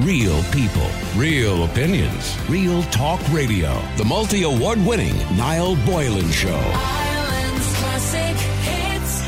Real people, real opinions, real talk radio. The multi award winning Niall Boylan Show. Ireland's classic hits.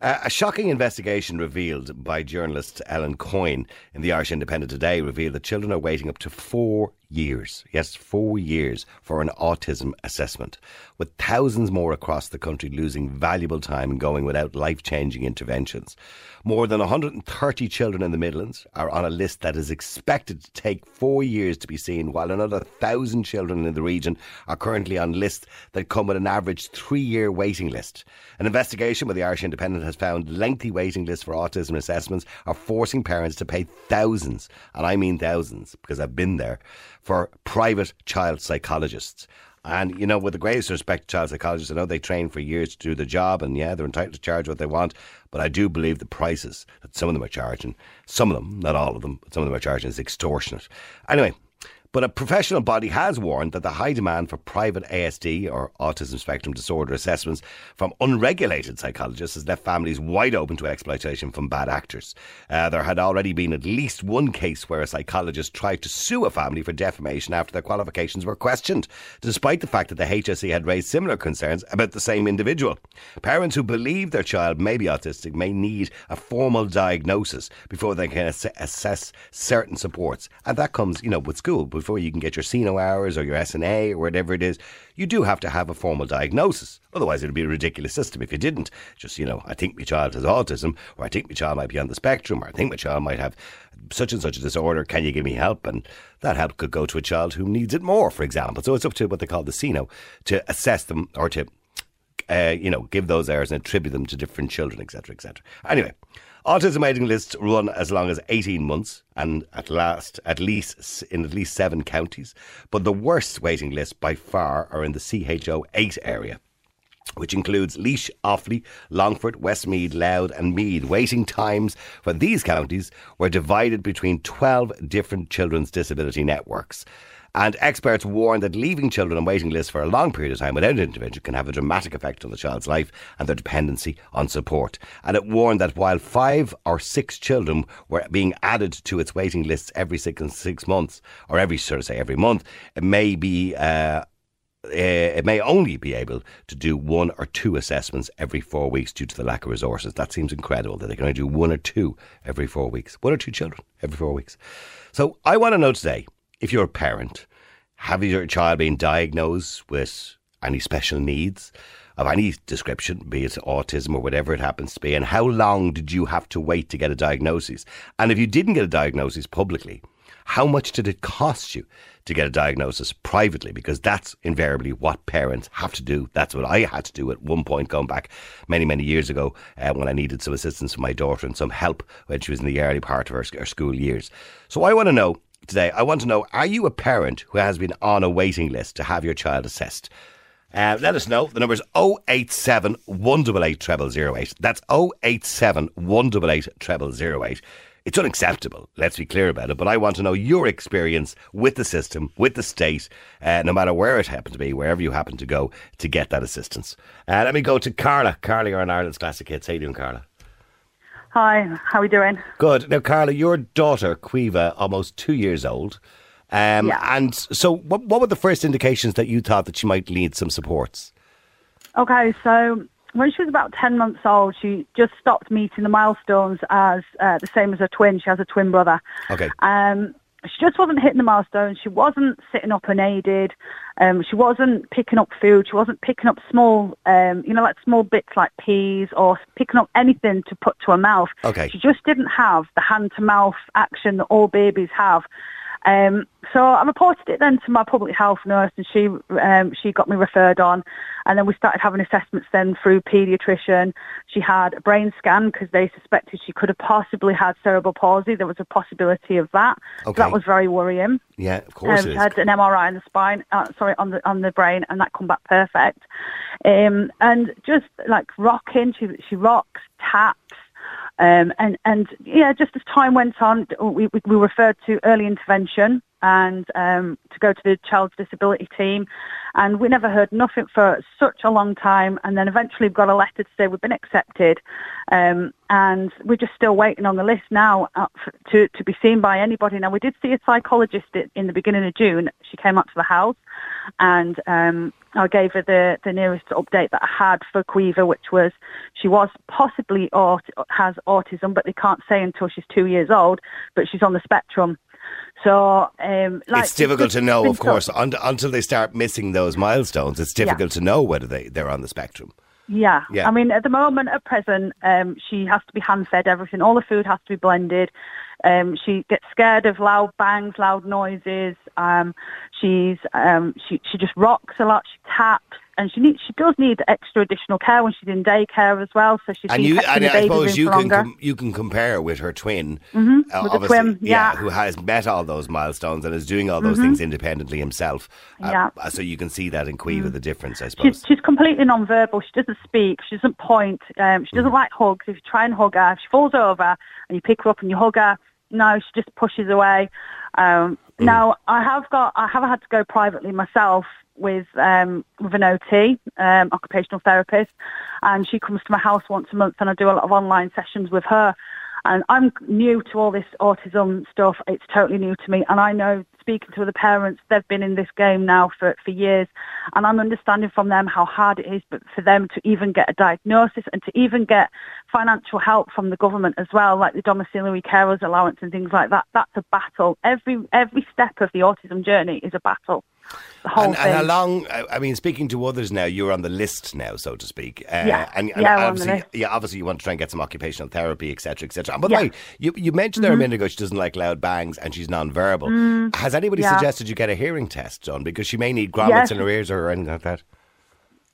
Uh, a shocking investigation revealed by journalist Ellen Coyne in the Irish Independent today revealed that children are waiting up to four years, yes, four years for an autism assessment, with thousands more across the country losing valuable time and going without life changing interventions. More than 130 children in the Midlands are on a list that is expected to take four years to be seen, while another thousand children in the region are currently on lists that come with an average three year waiting list. An investigation with the Irish Independent has found lengthy waiting lists for autism assessments are forcing parents to pay thousands, and I mean thousands because I've been there, for private child psychologists. And, you know, with the greatest respect to child psychologists, I know they train for years to do the job, and yeah, they're entitled to charge what they want. But I do believe the prices that some of them are charging, some of them, not all of them, but some of them are charging is extortionate. Anyway, but a professional body has warned that the high demand for private ASD or autism spectrum disorder assessments from unregulated psychologists has left families wide open to exploitation from bad actors. Uh, there had already been at least one case where a psychologist tried to sue a family for defamation after their qualifications were questioned, despite the fact that the HSE had raised similar concerns about the same individual. Parents who believe their child may be autistic may need a formal diagnosis before they can ass- assess certain supports, and that comes, you know, with school before you can get your SENO hours or your SNA or whatever it is, you do have to have a formal diagnosis. Otherwise, it would be a ridiculous system if you didn't. Just, you know, I think my child has autism, or I think my child might be on the spectrum, or I think my child might have such and such a disorder. Can you give me help? And that help could go to a child who needs it more, for example. So it's up to what they call the SENO to assess them or to uh, you know, give those errors and attribute them to different children, etc., etc. Anyway, autism waiting lists run as long as 18 months and at last, at least in at least seven counties. But the worst waiting lists by far are in the CHO 8 area which includes Laois, Offaly, Longford, Westmeath, Louth, and Meath. Waiting times for these counties were divided between 12 different children's disability networks. And experts warn that leaving children on waiting lists for a long period of time without intervention can have a dramatic effect on the child's life and their dependency on support. And it warned that while five or six children were being added to its waiting lists every six, six months, or every, sort of say, every month, it may be. Uh, uh, it may only be able to do one or two assessments every four weeks due to the lack of resources. That seems incredible that they can only do one or two every four weeks. One or two children every four weeks. So I want to know today if you're a parent, have your child been diagnosed with any special needs? Of any description, be it autism or whatever it happens to be, and how long did you have to wait to get a diagnosis? And if you didn't get a diagnosis publicly, how much did it cost you to get a diagnosis privately? Because that's invariably what parents have to do. That's what I had to do at one point, going back many, many years ago, uh, when I needed some assistance from my daughter and some help when she was in the early part of her, her school years. So I want to know today, I want to know are you a parent who has been on a waiting list to have your child assessed? Uh, let us know. The number is 087 188 0008. That's 087 188 0008. It's unacceptable, let's be clear about it, but I want to know your experience with the system, with the state, uh, no matter where it happened to be, wherever you happen to go to get that assistance. Uh, let me go to Carla. Carla, you're on Ireland's Classic Hits. How you doing, Carla? Hi, how are we doing? Good. Now, Carla, your daughter, Quiva, almost two years old. Um, Yeah. And so, what, what were the first indications that you thought that she might need some supports? Okay, so when she was about 10 months old, she just stopped meeting the milestones as uh, the same as her twin. She has a twin brother. Okay. Um, she just wasn't hitting the milestones. She wasn't sitting up unaided. Um, she wasn't picking up food. She wasn't picking up small, um, you know, like small bits like peas or picking up anything to put to her mouth. Okay. She just didn't have the hand-to-mouth action that all babies have. Um, so I reported it then to my public health nurse, and she um, she got me referred on, and then we started having assessments then through paediatrician. She had a brain scan because they suspected she could have possibly had cerebral palsy. There was a possibility of that. So Okay. that was very worrying. Yeah, of course Um, it she had an MRI on the spine, uh, sorry, on the on the brain, and that come back perfect. Um, and just like rocking, she she rocks, taps, um, and and yeah, just as time went on, we we, we referred to early intervention. and um, to go to the child's disability team. And we never heard nothing for such a long time. And then eventually we got a letter to say we've been accepted. Um, and we're just still waiting on the list now uh, to, to be seen by anybody. Now, we did see a psychologist in the beginning of June. She came up to the house and um, I gave her the, the nearest update that I had for Quiva, which was she was possibly aut- has autism, but they can't say until she's two years old, but she's on the spectrum. So, um, like, it's difficult just to know, of course, un- until they start missing those milestones. It's difficult to know whether they, they're on the spectrum. Yeah. Yeah. I mean, at the moment, at present, um, she has to be hand fed everything. All the food has to be blended. Um, she gets scared of loud bangs, loud noises. Um, she's um, she she just rocks a lot. She taps, and she needs she does need extra additional care when she's in daycare as well. So she's And you, and I suppose you can com- you can compare with her twin, uh, with obviously, twin, yeah. Mm-hmm. who has met all those milestones and is doing all those things independently himself. Uh, Yeah. uh, so you can see that in Quiva the difference, I suppose. She's, she's completely non-verbal. She doesn't speak. She doesn't point. Um, she Mm. doesn't like hugs. If you try and hug her, if she falls over and you pick her up and you hug her, no, she just pushes away. Um, Mm. Now, I have got, I have had to go privately myself with um, with an OT, um, occupational therapist, and she comes to my house once a month, and I do a lot of online sessions with her. And I'm new to all this autism stuff. It's totally new to me. And I know, speaking to other parents, they've been in this game now for, for years. And I'm understanding from them how hard it is but for them to even get a diagnosis and to even get financial help from the government as well, like the domiciliary carers allowance and things like that. That's a battle. Every, every step of the autism journey is a battle. And, and how long? I mean, speaking to others now, you're on the list now, so to speak. Uh, Yeah. and, and Yeah, we're on the obviously, yeah, obviously, you want to try and get some occupational therapy, etc., etc. By Yeah. Mm-hmm. way, you, you mentioned there a minute ago she doesn't like loud bangs and she's non-verbal. Has anybody Mm. yeah. suggested you get a hearing test done because she may need grommets Yes. in her ears or anything like that?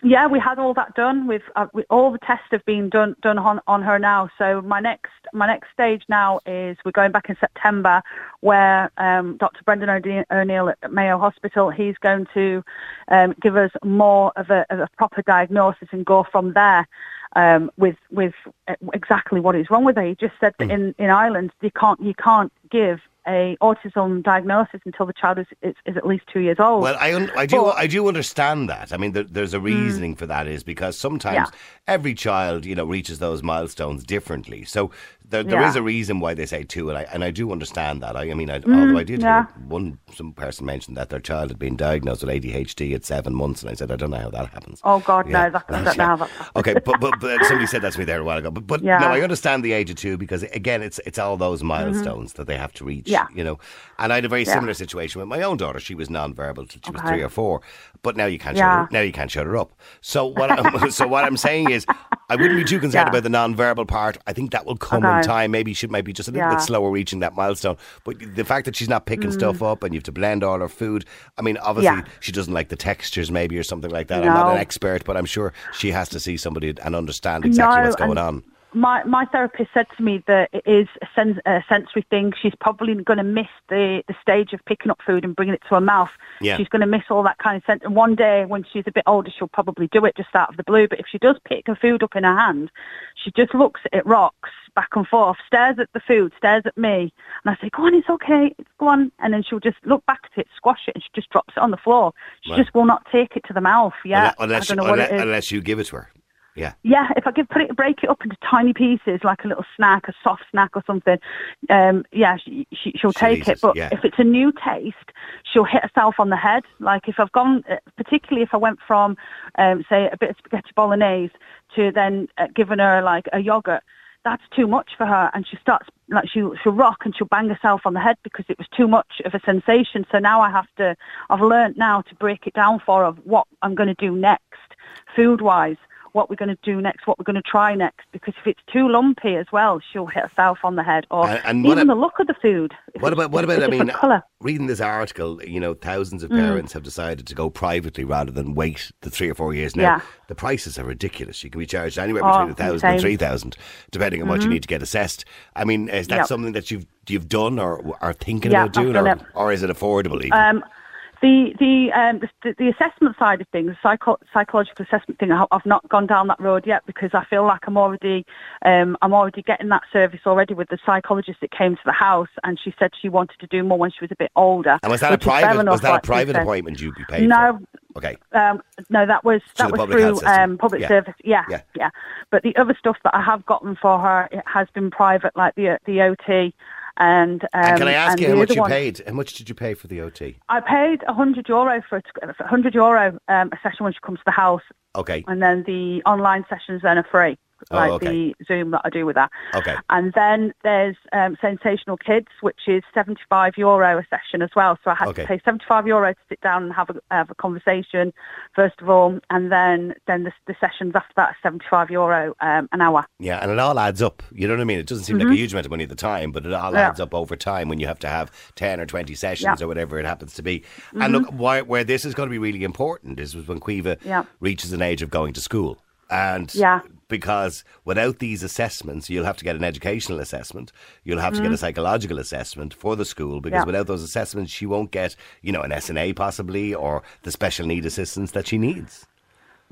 Yeah, we had all that done. We've, uh, we, all the tests have been done done on, on her now. So my next my next stage now is we're going back in September, where um, Dr. Brendan O'Neill at Mayo Hospital he's going to um, give us more of a, of a proper diagnosis and go from there. Um, with with uh, exactly what is wrong with her, he just said Hmm. that in, in Ireland you can't you can't give a autism diagnosis until the child is, is, is at least two years old. Well, I, un- I do But- I do understand that. I mean, there, there's a hmm. reasoning for that is because sometimes Yeah. every child, you know, reaches those milestones differently. So there, there Yeah. is a reason why they say two, and I and I do understand that. I, I mean, I, although I did Mm, yeah. hear one some person mentioned that their child had been diagnosed with ADHD at seven months, and I said I don't know how that happens. Oh, God, no, that- know Yeah. that. Okay, but, but but somebody said that to me there a while ago. But but Yeah. no, I understand the age of two because again, it's it's all those milestones that they have to reach. Mm-hmm. Yeah. you know. And I had a very Yeah. similar situation with my own daughter. She was non-verbal till she was three or four, but now you can't shut Yeah. her. Now you can't shut her up. So what? I'm, so what I'm saying is, I wouldn't be too concerned Yeah. about the non-verbal part. I think that will come in time. Maybe she might be just a little Yeah. bit slower reaching that milestone. But the fact that she's not picking stuff up and you have to blend all her food. I mean, obviously Mm. She doesn't like the textures, maybe or something like that. I'm not an expert, but I'm sure she has to see somebody and understand exactly No, what's going on. My my therapist said to me that it is a, sen- a sensory thing. She's probably going to miss the, the stage of picking up food and bringing it to her mouth. Yeah. She's going to miss all that kind of sense. And one day when she's a bit older, she'll probably do it just out of the blue. But if she does pick her food up in her hand, she just looks at it, rocks back and forth, stares at the food, stares at me, and I say, "Go on, it's okay, it's go on." And then she'll just look back at it, squash it, and she just drops it on the floor. She Right. just will not take it to the mouth. Yeah, unless, I don't know you, what unless, unless you give it to her. Yeah. Yeah, if I could put it, break it up into tiny pieces, like a little snack, a soft snack or something, um, yeah, she, she, she'll She'll take it. But yeah. if it's a new taste, she'll hit herself on the head. Like if I've gone, uh, particularly if I went from, um, say, a bit of spaghetti bolognese to then uh, giving her like a yogurt, that's too much for her, and she starts like she'll she'll rock and she'll bang herself on the head because it was too much of a sensation. So now I have to, I've learned now to break it down for her of what I'm going to do next, food wise what we're going to do next, what we're going to try next. Because if it's too lumpy as well, she'll hit herself on the head, or And- and even a- the look of the food. What about what about? I mean, colour. reading this article, you know, thousands Mm. of parents have decided to go privately rather than wait the three or four years. Now, Yeah. the prices are ridiculous. You can be charged anywhere Oh, between a thousand three thousand, depending on what you need to get assessed. I mean, is that Yep. something that you've you've done or are thinking Yeah, about doing, or, it. or is it affordable? Even? Um, The the, um, the the assessment side of things, psycho- psychological assessment thing, I- I've not gone down that road yet because I feel like I'm already um, I'm already getting that service already with the psychologist that came to the house, and she said she wanted to do more when she was a bit older. And was that a which is fair private? enough, Was that a like you private appointment you be paid No, for? Okay. um, no, that was that was public through um, public Yeah. service. Yeah, Yeah. yeah, But the other stuff that I have gotten for her it has been private, like the the OT. And, um, and can I ask you how much you one- paid? How much did you pay for the OT? I paid hundred euro for a 100 euro um, a session when she comes to the house, Okay. and then the online sessions then are free, Oh, like okay. the Zoom that I do with that. Okay. And then there's um, Sensational Kids, which is 75 euro a session as well. So I had Okay. to pay 75 euro to sit down and have a, have a conversation, first of all, and then then the, the sessions after that are 75 euro um, an hour. Yeah, and it all adds up. You know what I mean? It doesn't seem like a huge amount of money at the time, but it all Mm-hmm. Yeah. adds up over time when you have to have 10 or 20 sessions Yeah. Mm-hmm. or whatever it happens to be. And look, why, where this is going to be really important is when Quiva Yeah. reaches an age of going to school. And Yeah. Because without these assessments, you'll have to get an educational assessment. You'll have to get a psychological assessment for the school because Mm-hmm. Yeah. without those assessments, she won't get, you know, an SNA possibly or the special need assistance that she needs.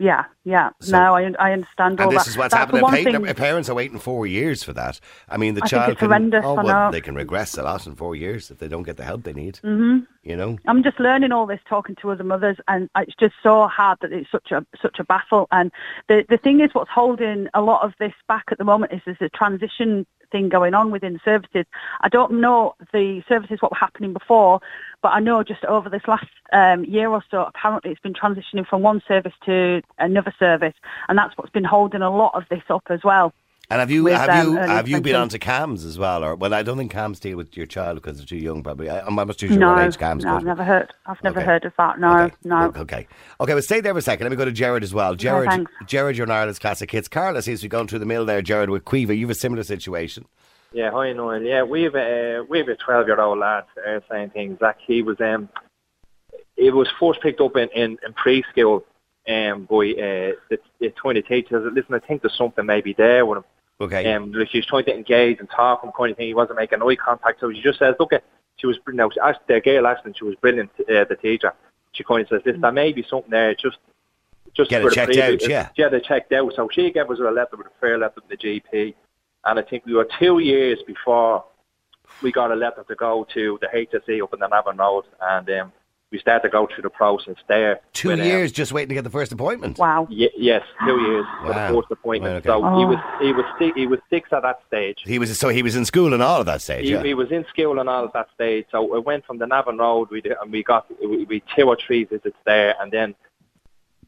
Yeah, yeah. So- no, I, I understand all And this that. is what's That's happening. Pa- thing- the parents are waiting four years for that. I mean, the I child can. oh, well, they can regress a lot in four years if they don't get the help they need. Mm-hmm. You know. I'm just learning all this, talking to other mothers, and it's just so hard that it's such a such a battle. And the the thing is, what's holding a lot of this back at the moment is there's a transition thing going on within services. I don't know the services what were happening before, but I know just over this last um, year or so, apparently it's been transitioning from one service to another service, and that's what's been holding a lot of this up as well. And have you With, have um, you early have you been onto CAMHS as well? Or well, I don't think CAMHS deal with your child because they're too young. Probably. I, I'm not too sure no, what age CAMHS no, go I've never heard. I've never Okay. heard of that. No, okay. no. Look, Okay. Okay, well, stay there for a second. Let me go to Jared as well. Jared, thanks. Jared, you're in Ireland's Classic Hits. Carla seems to be going through the mill there, Jared, with Quiva. You have a similar situation. Yeah, hi Noel. Yeah, we have a we have a twelve year old lad uh, saying things. Zach, he was um, it was first picked up in in, in preschool um by uh, the, the trying to teach us. Listen, I think there's something maybe there with him. Okay. Um, like she was trying to engage and talk and kind of thing. He wasn't making eye contact, so she just says, "Look, she was she asked the girl asked and she was brilliant. Uh, the teacher, she kind of says, "Listen, there may be something there. Just, just Get it checked out, yeah. get it checked out." So she gave us a letter with a fair letter from the GP, and I think we were two years before we got a letter to go to the HSE up in the Navan Road, and um, we started to go through the process there. Two with, um, years just waiting to get the first appointment. Wow. Ye- yes, two years for Wow. the first appointment. Right, okay. So he Oh. was he was si- he was six at that stage. He was so he was in school and all of that stage. He, yeah. he was in school and all at that stage. So it went from the Navan Road, we did, and we got we, we two or three visits there, and then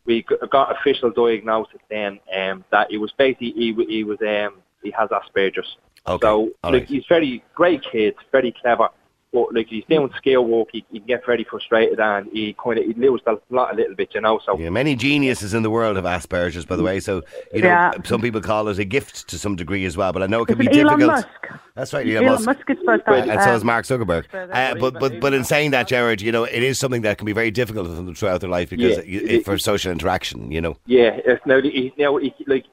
we got official diagnosis then um, that he was basically he, he was um, he has Asperger's. Okay, So like right. he's very great kid, very clever. But like he's doing scale work, he, he can get very frustrated and he kind of he loses the plot a little bit, you know. So Yeah, many geniuses in the world have Asperger's, by the way. So you know, Yeah. some people call it a gift to some degree as well. But I know it can be Elon difficult. Musk? That's right, Elon, Elon Musk. Musk is supposed to and so um, is Mark Zuckerberg. Uh, but but but in saying that, Jared, you know, it is something that can be very difficult for them throughout their life because Yeah. you- it, for social interaction, you know. Yeah, it's now he, now like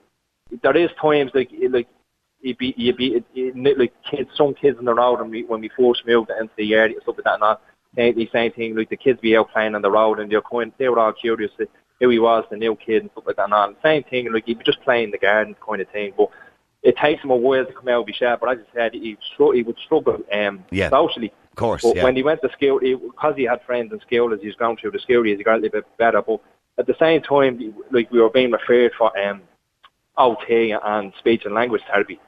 there is times like like you be you be it, like kids, some kids in the road when we when we first moved into the area and stuff like that and all. They, same thing like the kids be out playing on the road and they're kind they were all curious to who he was, the new kid and stuff like that and all. Same thing like he'd be just playing in the garden kind of thing, but. It takes him a while to come out of his shell, but as I said, he, he would struggle um, Yeah. socially. Of course, But yeah. when he went to school, he, because he had friends in school, as he was going through the school, years, he got a little bit better. But at the same time, like we were being referred for um, OT and speech and language therapy,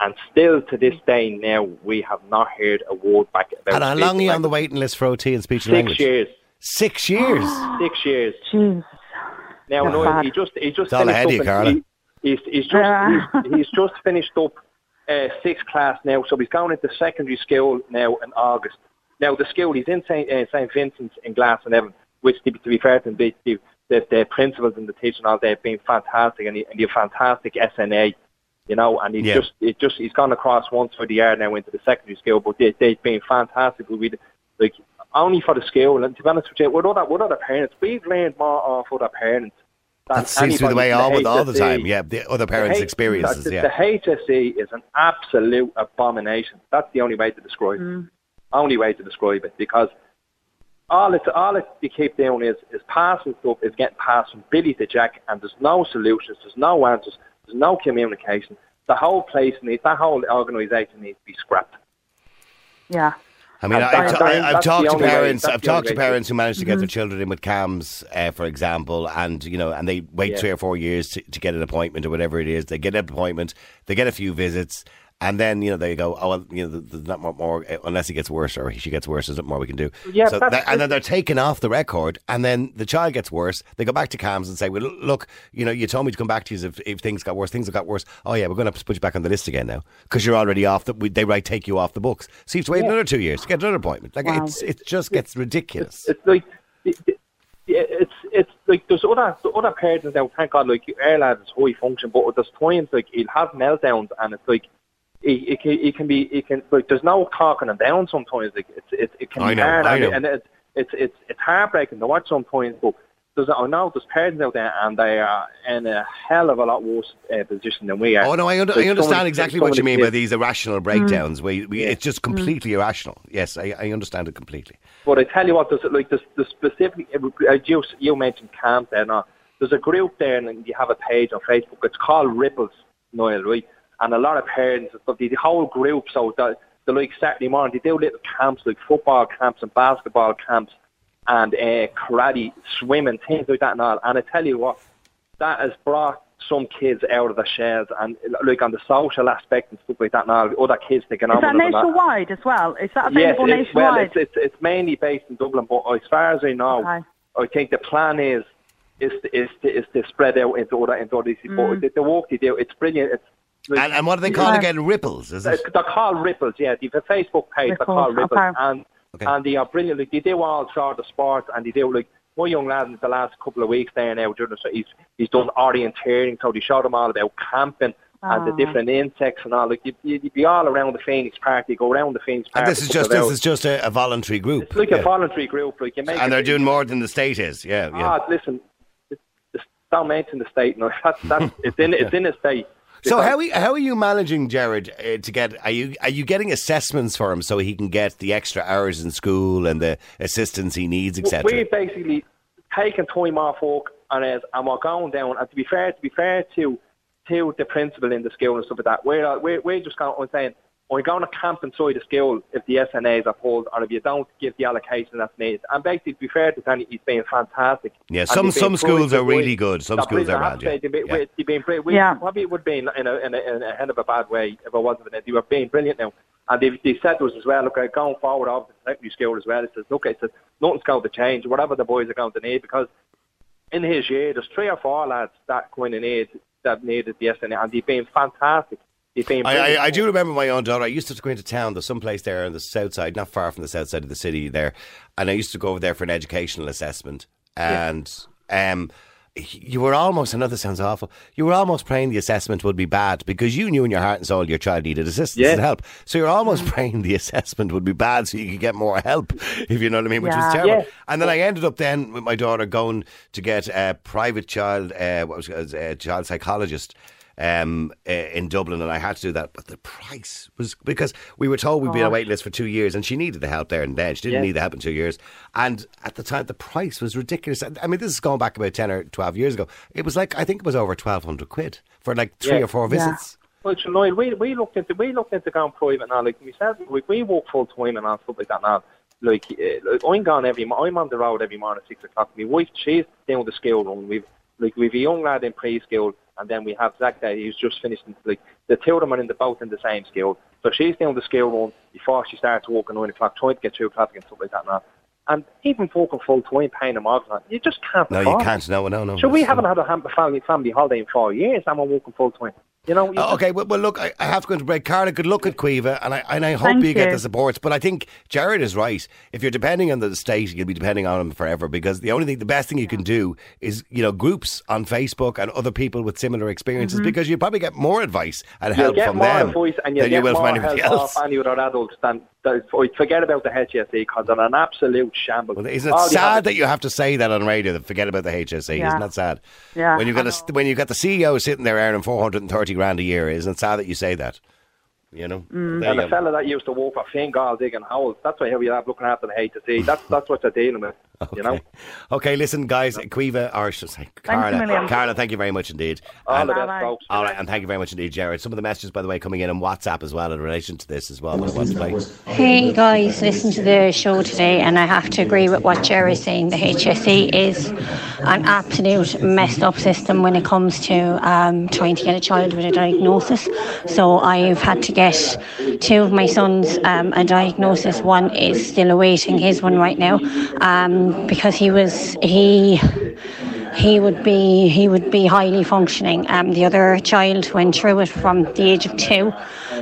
and still to this day now, we have not heard a word back about. and how speech long are you on the waiting list for OT and speech and Six language? years. Six years. Six years. Jeez. Now, That's no, bad. he just he just It's all finished ahead of up you, Carla. he- he's, he's just Yeah. he's, he's just finished up uh, sixth class now, so he's going into secondary school now in August. Now the school he's in Saint uh, Saint Vincent's in Glasnevin, which to be, to be fair to them, the, the, the, the principals and the teachers and all they've been fantastic, and, he, and you're fantastic SNA. You know, and he's Yeah. just, it just, he's gone across once for the year now into the secondary school, but they, they've been fantastic. We, like, only for the school, and to be honest with you, with other, with other parents, we've learned more off other parents. than That seems to be the way in all, with all the time. Yeah, the other parents' The H- experiences. The, Yeah. the HSE is an absolute abomination. That's the only way to describe it. Mm. Only way to describe it because all it's all it they keep doing is is passing stuff is getting passed from Billy to Jack, and there's no solutions, there's no answers, there's no communication. The whole place needs that whole organisation needs to be scrapped. Yeah. I mean, I, I've, I, I've talked to only way- parents. I've talked only to way parents who manage to get their children in with CAMHS, uh, for example, and you know, and they wait Yeah. three or four years to, to get an appointment or whatever it is. They get an appointment, they get a few visits, and then you know they go, oh, well, you know, there's not more, more unless he gets worse or she gets worse. There's not more we can do. Yeah, so that- and then they're taken off the record, and then the child gets worse. They go back to CAMHS and say, well, look, you know, you told me to come back to you if, if things got worse. Things have got worse. Oh yeah, we're going to put you back on the list again now because you're already off. The, we, they right take you off the books. So you have to wait another two years to get another appointment. Like Wow. it's it just gets ridiculous. It's like it- it- it's it's like there's other the other parents now. Thank God, like lad is high function, but there's times like he'll have meltdowns, and it's like. It, it, can, it can be it can like there's no talking him down sometimes like it's it, it can I be know, hard I and, know. and it's it's it's it's heartbreaking to watch sometimes but there's I know there's parents out there and they are in a hell of a lot worse uh, position than we are. Oh no, I, under, Like, I understand some exactly some what you the mean by these irrational breakdowns. We, we, Yeah. It's just completely irrational. Yes, I, I understand it completely. But I tell you what, there's like there's the specific. uh, You you mentioned camp there. Now there's a group there, and you have a page on Facebook. It's called Ripples, Noel, right? And a lot of parents, but the, the whole group. So that they like Saturday morning, they do little camps like football camps and basketball camps, and uh, karate, swimming, things like that, and all. And I tell you what, that has brought some kids out of their shells, and like on the social aspect and stuff like that, and all. Other kids taking on Is that nationwide as well? Is that Yes, available it's, well, nationwide? it's, it's it's mainly based in Dublin, but as far as I know, Okay. I think the plan is is to, is to, is to spread out into other into other cities. But the, the work they do, it's brilliant. It's like, And, and what are they called Yeah. again? Ripples, is it? they're called Ripples, yeah. They've a Facebook page. They're Ripples, called Ripples, okay. and Okay. and they are brilliant. Like, they do all sorts of sports, and they do like my young lad in the last couple of weeks there now. During the, he's he's done orienteering, so they showed him all about camping. And the Ah. different insects and all, like you, you, you'd be all around the Phoenix Park. You go around the Phoenix Park. And this is just this is just a, a voluntary group. It's like Yeah. a voluntary group. Like you make and they're it- doing more than the state is. Yeah, yeah. Ah, listen, it's, it's, don't mention the state. No, that's, that's, it's in it's in the state. So how are you, how are you managing Jared uh, to get? Are you are you getting assessments for him so he can get the extra hours in school and the assistance he needs, etc. We're basically taking time off work and, uh, and we're going down. And to be fair, to be fair to to the principal in the school and stuff like that, we're uh, we're, we're just going. I'm saying we're going to camp inside the school if the SNAs are pulled or if you don't give the allocation that's needed. And basically, to be fair to Danny, he's been fantastic. Yeah, And some some schools are really good. Some schools are bad. Yeah. they've been- Yeah. they've been brilliant. We Yeah. probably would have been in a, in, a, in a hell of a bad way if it wasn't for them. They were being brilliant now. And they, they said to us as well, look, uh, going forward off the secondary school as well, it says, look, it says, nothing's going to change, whatever the boys are going to need, because in his year, there's three or four lads that kind of need, that needed the SNA, and they've been fantastic. They've I. I, I do remember my own daughter. I used to have to go into town. There's some place there on the south side, not far from the south side of the city there, and I used to go over there for an educational assessment. And um, you were almost. I know this sounds awful. You were almost praying the assessment would be bad because you knew in your heart and soul your child needed assistance Yeah. and help. So you're almost praying the assessment would be bad so you could get more help, if you know what I mean, which was terrible. Yeah. And then I ended up then with my daughter going to get a private child, uh, what was it, a child psychologist um, uh, in Dublin, and I had to do that. But the price was because we were told we'd be on a wait list for two years, and she needed the help there and then. She didn't Yeah. need the help in two years, and at the time the price was ridiculous. I mean, this is going back about ten or twelve years ago. It was like I think it was over twelve hundred quid for like three Yeah. or four Yeah. visits. Well, you know, we we looked into we looked into going private now. Like we said, we, we work full time and all stuff like that now. Like, uh, like I'm gone every. mo- I'm on the road every morning at six o'clock. My wife, she's down the school run. We've like we've a young lad in preschool, and then we have Zach there. He's just finished. in- Like the two of them are in the both in the same school. So she's down the school run before she starts at nine o'clock, trying to get through traffic and stuff like that now. And even working full time, paying them off, you just can't. No, you can't. No, no, no. So we haven't had a family family holiday in four years. and we're working full time. You know. you Oh, okay, well, well look, I, I have to go into break. Carla, good luck at Quiva, and I and I hope Thank you, get the support. But I think Jared is right. If you're depending on the state, you'll be depending on them forever because the only thing, the best thing you can do is you know groups on Facebook and other people with similar experiences mm-hmm. because you probably get more advice and help from them advice and you'll than you will from anybody else. off any other adults than Oh, forget about the HSE because they're an absolute shambles. Well, isn't it All sad that you have to say that on radio? That forget about the HSE. Yeah. Isn't that sad? Yeah, When you've got a, when you've got the CEO sitting there earning four hundred and thirty grand a year, isn't it sad that you say that? You know, Mm. And you the fella that used to work for Fingal digging holes, that's why we have looking after the HSE. That's that's what they're dealing with. You know? Okay. Okay, listen, guys. Quiva, or should I say, Carla. million. Carla, thank you very much indeed. All And- the best, folks. all right, and thank you very much indeed, Jared. Some of the messages, by the way, coming in on WhatsApp as well in relation to this as well. that I want to play. Hey guys, listen to the show today, and I have to agree with what Jerry's saying. The HSE is an absolute messed up system when it comes to um, trying to get a child with a diagnosis. So I've had to get two of my sons um, a diagnosis. One is still awaiting his one right now um, because he was he he would be he would be highly functioning. Um, the other child went through it from the age of two,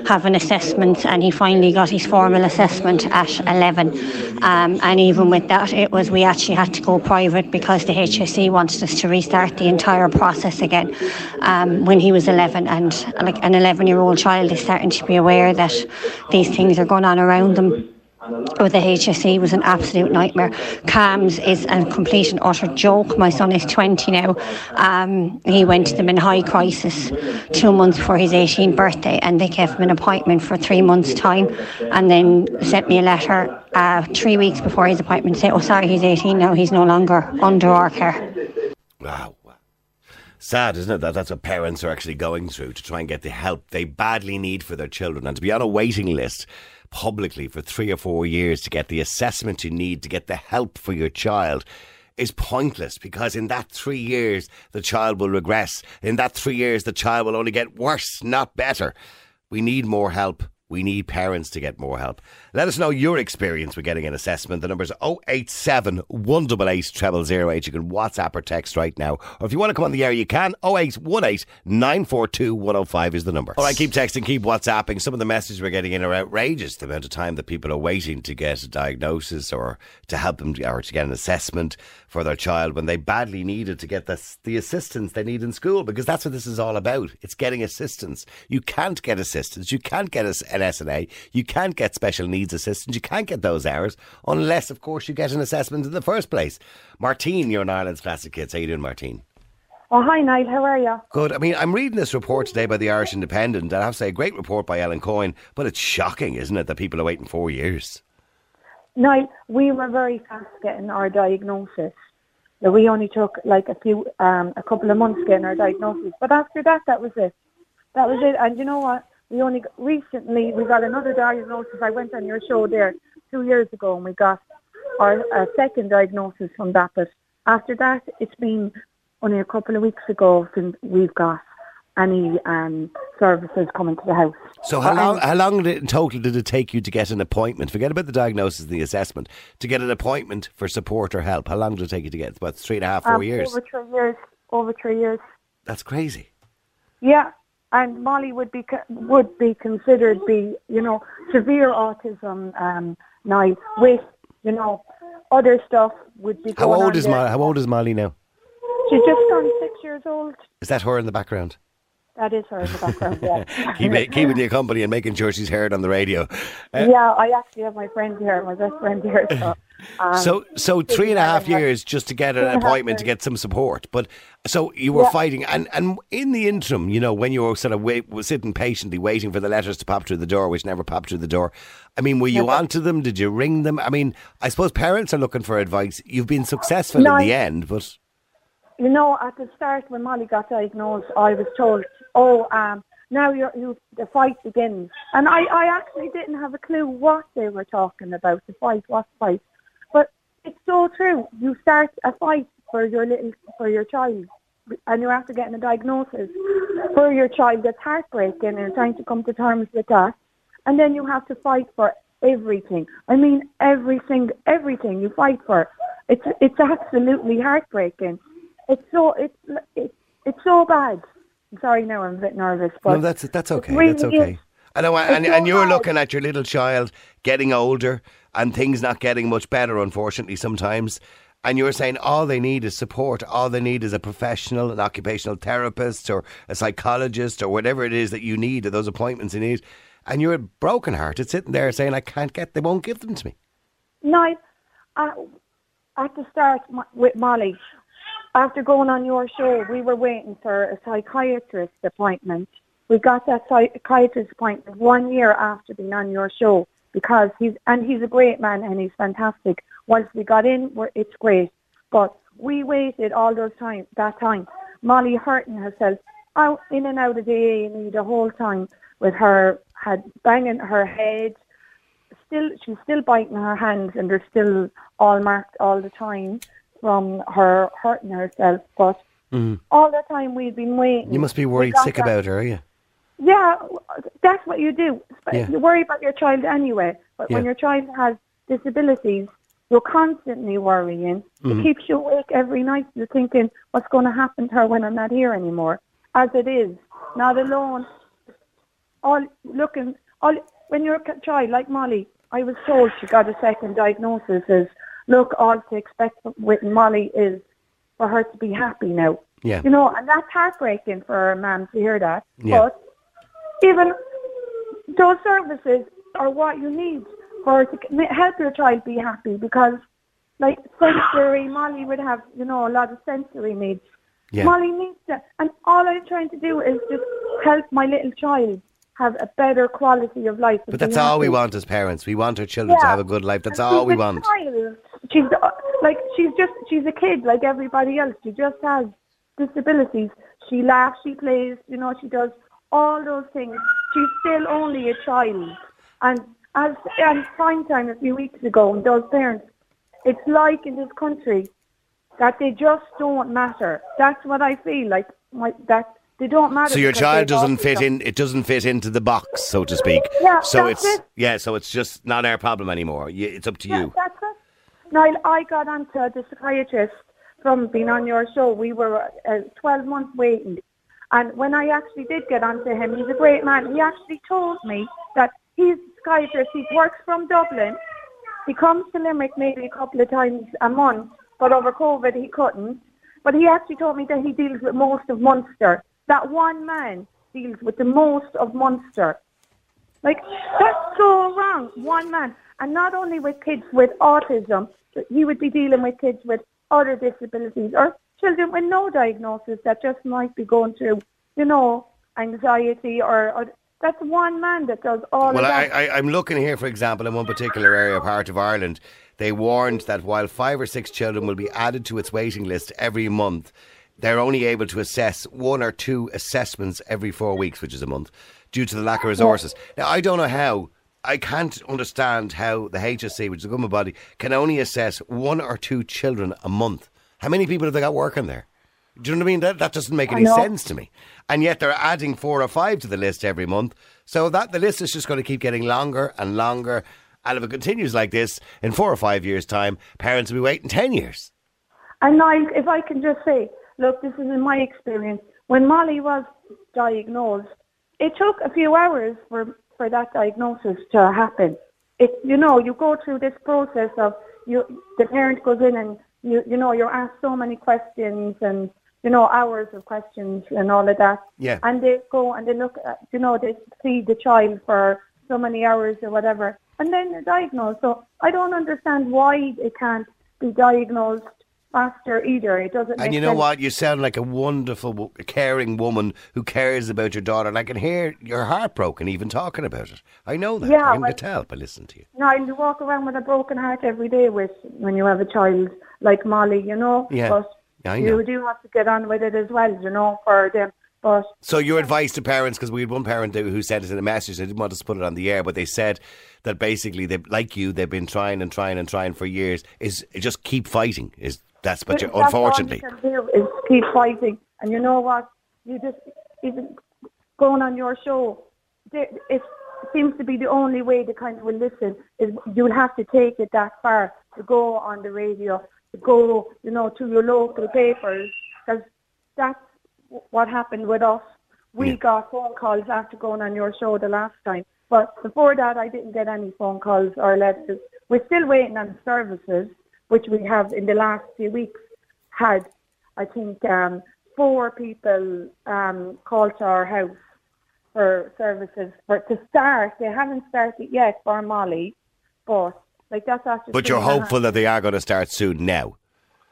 have an assessment, and he finally got his formal assessment at 11. Um, and even with that, it was we actually had to go private because the HSE wanted us to restart the entire process again um, when he was 11. And like an 11 year old child is starting to be aware that these things are going on around them with the HSE was an absolute nightmare. CAMHS is a complete and utter joke. My son is 20 now. Um, he went to them in high crisis two months before his 18th birthday, and they gave him an appointment for three months' time, and then sent me a letter uh, three weeks before his appointment saying, "Oh, sorry, he's 18 now. He's no longer under our care." Wow. Sad, isn't it? That that's what parents are actually going through to try and get the help they badly need for their children, and to be on a waiting list publicly for three or four years to get the assessment you need to get the help for your child is pointless because in that three years the child will regress. In that three years the child will only get worse, not better. We need more help. We need parents to get more help. Let us know your experience with getting an assessment. The number is 087 188 0008. You can WhatsApp or text right now. Or if you want to come on the air, you can. 0818 942 105 is the number. All right, keep texting, keep WhatsApping. Some of the messages we're getting in are outrageous. The amount of time that people are waiting to get a diagnosis or to help them or to get an assessment for their child when they badly needed to get the, the assistance they need in school because that's what this is all about. It's getting assistance. You can't get assistance. You can't get an SNA. You can't get special needs assistance. You can't get those hours unless, of course, you get an assessment in the first place. Martine, you're an Ireland's Classic Hits. How you doing, Martine? Oh, hi, Niall. How are you? Good. I mean, I'm reading this report today by the Irish Independent. and I have to say, a great report by Ellen Coyne, but it's shocking, isn't it, that people are waiting four years? Niall, we were very fast getting our diagnosis. We only took like a few, um, a couple of months getting our diagnosis. But after that, that was it. That was it. And you know what? We only got, recently we got another diagnosis. I went on your show there two years ago, and we got our uh, second diagnosis from that. But after that, it's been only a couple of weeks ago since we've got any um, services coming to the house. So how long, how long did, in total did it take you to get an appointment? Forget about the diagnosis and the assessment. To get an appointment for support or help, how long did it take you to get? It's about three and a half, four um, years. Over three years. Over three years. That's crazy. Yeah, and Molly would be would be considered be you know severe autism um now with you know other stuff would be. How old is. Molly? How old is Molly now? She's just turned six years old. Is that her in the background? That is her in the background. Yeah. Keeping you company and making sure she's heard on the radio. Uh, yeah, I actually have my friend here, my best friend here. So, um, so, so three and a half years just to get an Three and a half appointment to get some support. But so you were Yeah. fighting, and and in the interim, you know, when you were sort of wait, sitting patiently waiting for the letters to pop through the door, which never popped through the door. I mean, were you Never. onto them? Did you ring them? I mean, I suppose parents are looking for advice. You've been successful No, in the I- end, but You know, at the start when Molly got diagnosed, I was told, "Oh, um, now you're, you the fight begins," and I, I actually didn't have a clue what they were talking about. The fight, what fight? But it's so true. You start a fight for your little, for your child, and you're after getting a diagnosis for your child. That's heartbreaking, and trying to come to terms with that, and then you have to fight for everything. I mean, everything, everything you fight for. It's it's absolutely heartbreaking. It's so it's it's it's so bad. Sorry now I'm a bit nervous, but no, that's that's okay. really that's okay. is. I know, and, It's and you're hard. looking at your little child getting older and things not getting much better, unfortunately, sometimes. And you're saying all they need is support. All they need is a professional, an occupational therapist, or a psychologist, or whatever it is that you need, or those appointments you need. And you're broken hearted sitting there saying, I can't get, they won't give them to me. No, I, at the start with Molly, after going on your show, we were waiting for a psychiatrist appointment, we got that psychiatrist appointment one year after being on your show because he's and he's a great man and he's fantastic. Once we got in, it's great. But we waited all those time that time. Molly hurting herself out in and out of the A&E the whole time with her had banging her head. Still, she's still biting her hands and they're still all marked all the time from her hurting herself. But all the time we've been waiting. Mm-hmm. You must be worried sick that- about her, are you? yeah, that's what you do. Yeah. You worry about your child anyway, but when your child has disabilities, you're constantly worrying. Mm-hmm. It keeps you awake every night. You're thinking, what's going to happen to her when I'm not here anymore? As it is, not alone. All looking, all when you're a child like Molly, I was told she got a second diagnosis. Is look, all to expect with Molly is for her to be happy now. Yeah. You know, and that's heartbreaking for a man to hear that. Yeah. But even those services are what you need for to help your child be happy because, like sensory, Molly would have you know a lot of sensory needs. Yeah. Molly needs that, and all I'm trying to do is just help my little child have a better quality of life. But that's all we want as parents. We want our children to have a good life. That's And all we want. Child. She's uh, like she's just she's a kid like everybody else. She just has disabilities. She laughs, she plays, you know, she does all those things. She's still only a child. And as and prime time a few weeks ago, and those parents, it's like in this country that they just don't matter. That's what I feel like. My, that they don't matter. So your child doesn't fit in. It doesn't fit into the box, so to speak. Yeah, So it's it. yeah. So it's just not our problem anymore. It's up to Yeah, you. that's it. Now, I got onto the psychiatrist from being on your show. We were uh, 12 months waiting. And when I actually did get onto him, he's a great man. He actually told me that he's a psychiatrist. He works from Dublin. He comes to Limerick maybe a couple of times a month, but over COVID he couldn't. But he actually told me that he deals with most of Munster. That one man deals with the most of Munster. Like, that's so wrong. One man. And not only with kids with autism, but he would be dealing with kids with other disabilities or children with no diagnosis that just might be going through, you know, anxiety or, or that's one man that does all Well, of I, that. I, I'm looking here, for example, in one particular area, part of Ireland, they warned that while five or six children will be added to its waiting list every month, they're only able to assess one or two assessments every four weeks, which is a month, due to the lack of resources. Now, I don't know how. I can't understand how the HSE, which is a government body, can only assess one or two children a month. How many people have they got working there? Do you know what I mean? That, that doesn't make any sense to me. And yet they're adding four or five to the list every month. So that the list is just going to keep getting longer and longer. And if it continues like this, in four or five years' time, parents will be waiting 10 years. And if I can just say, look, this is in my experience. When Molly was diagnosed, it took a few hours for, for that diagnosis to happen. It, you know, you go through this process of you, the parent goes in and you, you know, you're asked so many questions and you know hours of questions and all of that. Yeah. And they go and they look at, you know, they see the child for so many hours or whatever, and then they're diagnosed. So I don't understand why it can't be diagnosed faster either. It doesn't. And you know sense. what? You sound like a wonderful, caring woman who cares about your daughter. And I can hear your heart broken even talking about it. I know that. Yeah, I can well- tell by listening to you. No, you walk around with a broken heart every day with when you have a child like Molly, you know. Yeah. But I know. you do have to get on with it as well, you know, for them. But So your advice to parents, because we had one parent who who sent us in a message, they didn't want us to put it on the air, but they said that basically, they, like you, they've been trying and trying and trying for years, is just keep fighting. Is That's, but you, that's all unfortunately. you can do is keep fighting. And you know what? You just even going on your show, there- it seems to be the only way they kind of will listen. Is you'll have to take it that far to go on the radio, to go, you know, to your local papers, because that's what happened with us. We Yeah. got phone calls after going on your show the last time. But before that, I didn't get any phone calls or letters. We're still waiting on services, which we have in the last few weeks had, I think, um, four people um, called to our house for services for to start. They haven't started yet for Molly, but like that's after. But you're and a half- hopeful that they are going to start soon now.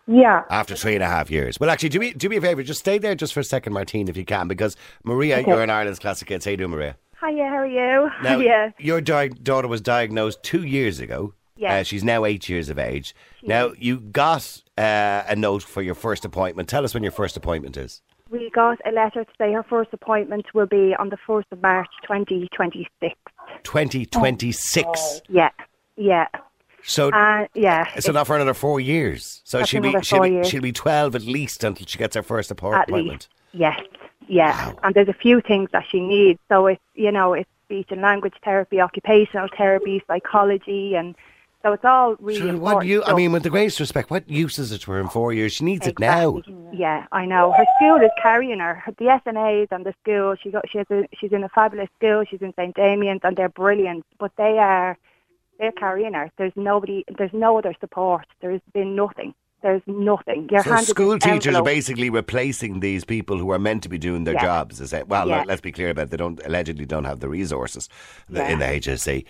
Yeah. after three and a half years. Well, actually, do me do me a favour, just stay there just for a second, Martine, if you can, because Maria, you're in Ireland's classic hits. How you doing, Maria? Hiya, how are you? Now, Hiya. your di- daughter was diagnosed two years ago. Yeah. Uh, she's now eight years of age. Now, you got uh, a note for your first appointment. Tell us when your first appointment is. We got a letter to say her first appointment will be on the 1st of March 2026. 2026. Yeah, yeah. So, Uh, yeah, so not for another four years. So she'll be, she'll, be, she'll be 12 at least until she gets her first appo- at appointment. least. Yes, yeah. Wow. And there's a few things that she needs. So it's, you know, it's speech and language therapy, occupational therapy, psychology, and so it's all really important. what you, I mean, with the greatest respect, what use is it to her in four years? She needs it now. Yeah, I know. Her school is carrying her. The SNAs and the school. She got. She has a, She's in a fabulous school. She's in St Damian's, and they're brilliant. But they are. They're carrying her. There's nobody. There's no other support. There's been nothing. There's nothing. You're So school teachers are basically replacing these people who are meant to be doing their Yeah. jobs. Is it? Well, Yeah. let- let's be clear about it. They don't allegedly don't have the resources Yeah. in the HSE.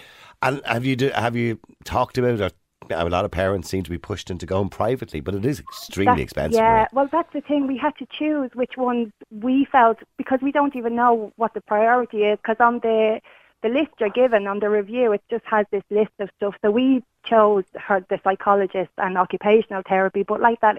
And have you do, have you talked about it? A lot of parents seem to be pushed into going privately, but it is extremely That's- expensive. Yeah, Maria. well, that's the thing. We had to choose which ones we felt because we don't even know what the priority is. Because on the the list you're given on the review, it just has this list of stuff. So we chose her the psychologist and occupational therapy, but like that,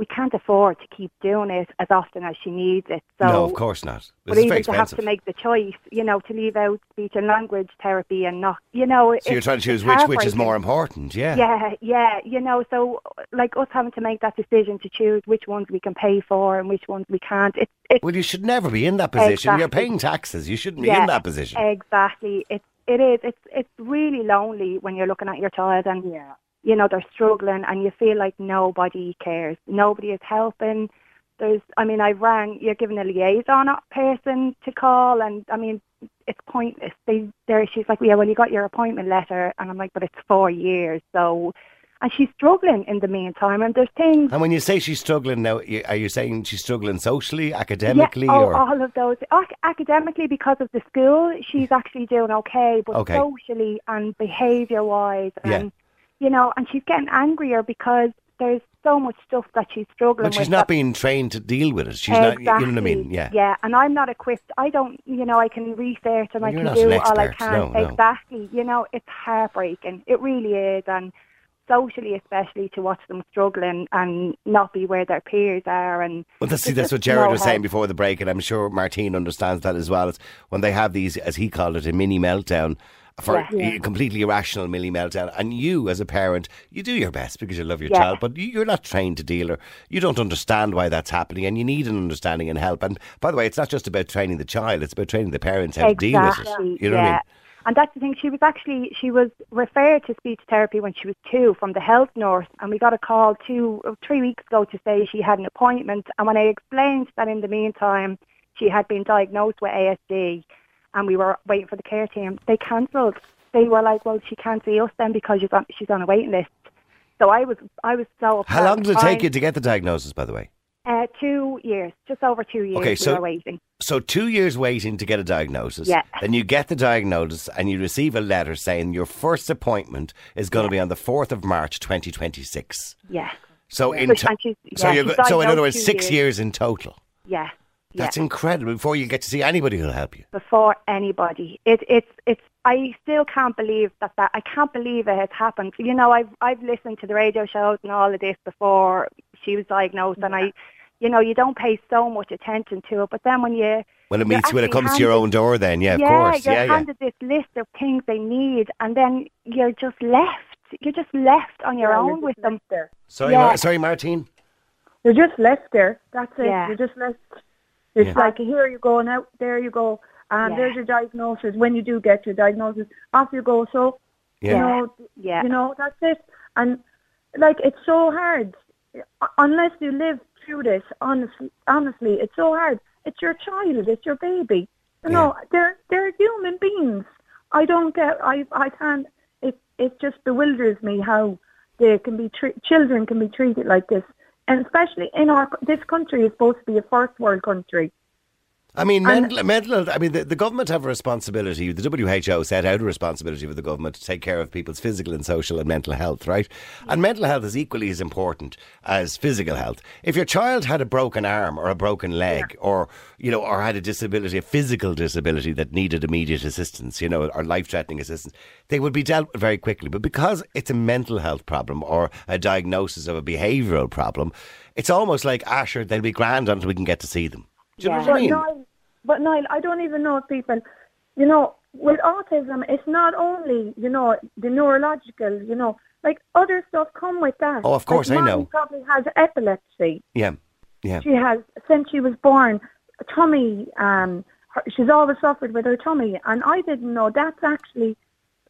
we can't afford to keep doing it as often as she needs it. So no, of course not. But This is very even to have to make the choice, you know, to leave out speech and language therapy and not, you know, so you're trying to choose which which is more important. Yeah. Yeah, yeah, you know, so like us having to make that decision to choose which ones we can pay for and which ones we can't. It's it's Well, you should never be in that position. You're paying taxes. You shouldn't be yeah, in that position. Exactly. It's it is. It's it's really lonely when you're looking at your child and Yeah. You know they're struggling and you feel like nobody cares. Nobody is helping. There's, I mean, I rang. You're given a liaison person to call, and I mean, it's pointless. They, there, she's like, yeah, well, you got your appointment letter, and I'm like, but it's four years, so, and she's struggling in the meantime, and there's things. And when you say she's struggling now, are you saying she's struggling socially, academically, yeah, oh, or all of those. Ac- academically, because of the school, she's actually doing okay, but Okay. socially and behaviour-wise, Yeah. and you know, and she's getting angrier because there's so much stuff that she's struggling with. But she's with. not that- being trained to deal with it. She's not. You know what I mean? Yeah. Yeah, and I'm not equipped. I don't, you know, I can research and Well, I can do an all I can. No, no. Exactly. You know, it's heartbreaking. It really is, and socially, especially to watch them struggling and not be where their peers are, and Well, that's, see, that's what Jared no was saying before the break, and I'm sure Martine understands that as well. It's when they have these, as he called it, a mini meltdown for Yeah. a completely irrational mini meltdown, and you, as a parent, you do your best because you love your Yeah. child, but you- you're not trained to deal, or you don't understand why that's happening, and you need an understanding and help. And by the way, it's not just about training the child; it's about training the parents how to deal with it. You know yeah. what I mean? And that's the thing. She was actually she was referred to speech therapy when she was two from the health nurse, and we got a call two or three weeks ago to say she had an appointment. And when I explained that in the meantime she had been diagnosed with ASD, and we were waiting for the care team, they cancelled. They were like, "Well, she can't see us then because she's on she's on a waiting list." So I was I was so Upset. How long did it take you to get the diagnosis? By the way. Uh, two years, just over two years. Okay, we so- were waiting. So two years waiting to get a diagnosis. Yeah. Then you get the diagnosis and you receive a letter saying your first appointment is going to be on the fourth of March, twenty twenty six. Yeah, So in So- to- she's- so so in other words, six years. years in total. yeah, yeah. That's incredible. Before you get to see anybody who'll help you. before anybody. It, it's it's. I still can't believe that that. I can't believe it has happened. You know, I've I've listened to the radio shows and all of this before she was diagnosed, and I, mm-hmm. you know, you don't pay so much attention to it. But then when you When it meets when it actually comes to your own door, then yeah, of yeah, course, you're yeah, yeah. handed this list of things they need, and then you're just left. You're just left on your Yeah, own with them. there. Sorry, yeah. Mar- sorry, Martine. You're just left there. That's it. Yeah. You're just left. It's Yeah. like here you go now, there you go, and Yeah. there's your diagnosis. When you do get your diagnosis, off you go. So Yeah. you know, Yeah. you know that's it. And like it's so hard unless you live through this. Honestly, honestly, it's so hard. It's your child. It's your baby. You know, they're they're human beings. I don't get. I I can't. It it just bewilders me how they can be tre- children can be treated like this, and especially in our this country is supposed to be a first world country. I mean, mental, mental health. I mean, the, the government have a responsibility. The WHO set out a responsibility for the government to take care of people's physical and social and mental health, right? And mental health is equally as important as physical health. If your child had a broken arm or a broken leg, or you know, or had a disability, a physical disability that needed immediate assistance, you know, or life-threatening assistance, they would be dealt with very quickly. But because it's a mental health problem or a diagnosis of a behavioural problem, it's almost like Asher. They'll be grand until we can get to see them. Do you know what I But mean? Niall, but Niall, I don't even know if people, you know, with autism, it's not only, you know, the neurological, you know, like other stuff come with that. Oh, of course, like I know. Probably has epilepsy. Yeah, yeah. She has, since she was born, tummy, um, her, she's always suffered with her tummy. And I didn't know that's actually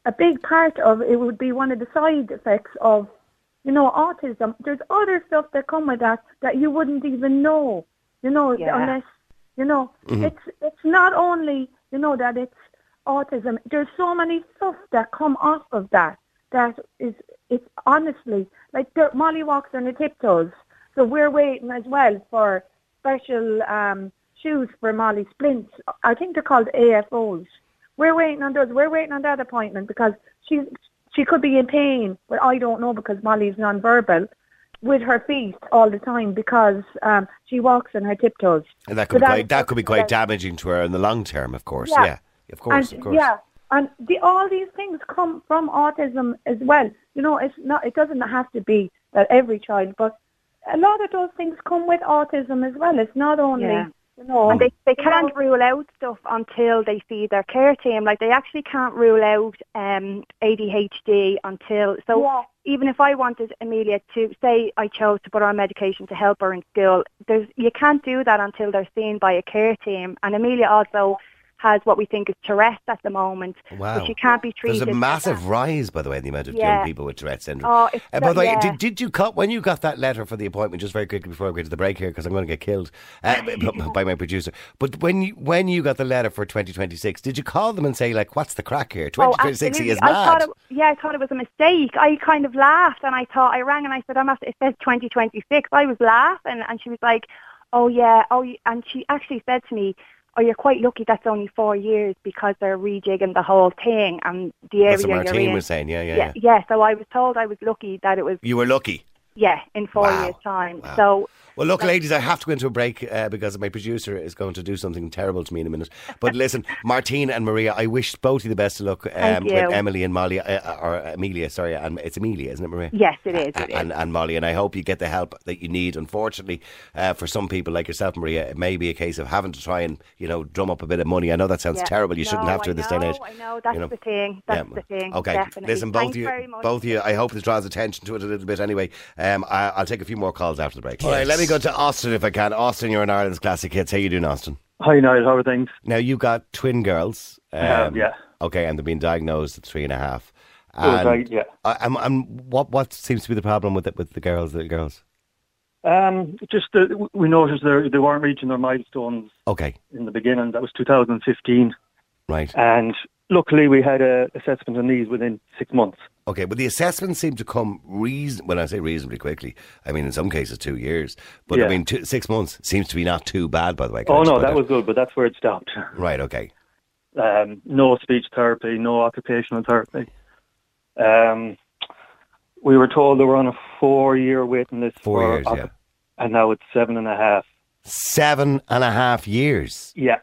a big part of it would be one of the side effects of, you know, autism. There's other stuff that come with that that you wouldn't even know, you know, Yeah. unless, you know, it's it's not only, you know, that it's autism. There's so many stuff that come off of that that is, it's honestly, like there, Molly walks on the tiptoes. So we're waiting as well for special um, shoes for Molly Splints. I think they're called AFOs. We're waiting on those. We're waiting on that appointment because she she could be in pain, but I don't know because Molly's non-verbal with her feet all the time because um, she walks on her tiptoes. And that So could be that quite, that could be quite damaging to her in the long term, of course. Yeah. Yeah, of course, and, of course. Yeah, and the, all these things come from autism as well. You know, it's not. It doesn't have to be that every child, but a lot of those things come with autism as well. It's not only Yeah. You know. And they, they can't rule out stuff until they see their care team. Like they actually can't rule out um, ADHD until so. Yeah. Even if I wanted Amelia to say I chose to put her on medication to help her in school, there's you can't do that until they're seen by a care team. And Amelia also has what we think is Tourette's at the moment, Wow. she can't be treated. There's a massive rise, by the way, in the amount of young people with Tourette's syndrome. Oh, it's Uh, by the way, yeah. did, did you cut when you got that letter for the appointment? Just very quickly before we get to the break here, because I'm going to get killed uh, by my producer. But when you when you got the letter for 2026, did you call them and say like, "What's the crack here? 2026 he is Oh. I thought mad." it, yeah, I thought it was a mistake. I kind of laughed and I thought I rang and I said, "I'm not." It says 2026. I was laughing and she was like, "Oh yeah, oh," and she actually said to me. Oh, you're quite lucky that's only four years because they're rejigging the whole thing and the area That's what you're Martine in. was saying. Yeah, yeah, yeah, yeah. yeah. So I was told I was lucky that it was You were lucky. yeah in four Wow. years' time. Wow. So Well, look, ladies, I have to go into a break uh, because my producer is going to do something terrible to me in a minute. But listen, Martine and Maria, I wish both of you the best of luck um, with. Emily and Molly, uh, or Amelia, sorry, and it's Amelia, isn't it, Maria? yes, it is. It is. and, and Molly, and I hope you get the help that you need. Unfortunately, uh, for some people like yourself, Maria, it may be a case of having to try and you know drum up a bit of money. I know that sounds Yeah. terrible. You shouldn't have to I at this day and age. I know that's you know. the thing. That's Yeah. the thing. Okay, definitely. listen, both Thanks of you, both of you. I hope this draws attention to it a little bit. Anyway, um, I, I'll take a few more calls after the break. All right, let me go to Austin if I can. Austin, you're in Ireland's classic hits. How you doing, Austin? Hi, Niall. How are things? Now you got twin girls. Um, have, yeah. Okay, and they've been diagnosed at three and a half. And, right, yeah. and, and what what seems to be the problem with it with the girls? The girls. Um, just uh, we noticed they they weren't reaching their milestones Okay, in the beginning. That was 2015, right. and luckily we had a assessment on these within six months. Okay, but the assessments seem to come reason. When I say reasonably quickly, I mean in some cases two years. But I mean two, six months seems to be not too bad. By the way. Can Oh no, that was good, but that's where it stopped. right. Okay. Um, no speech therapy, no occupational therapy. Um, we were told they were on a four-year waiting list Four for years, occup- yeah. and now it's seven and a half. Seven and a half years. Yeah,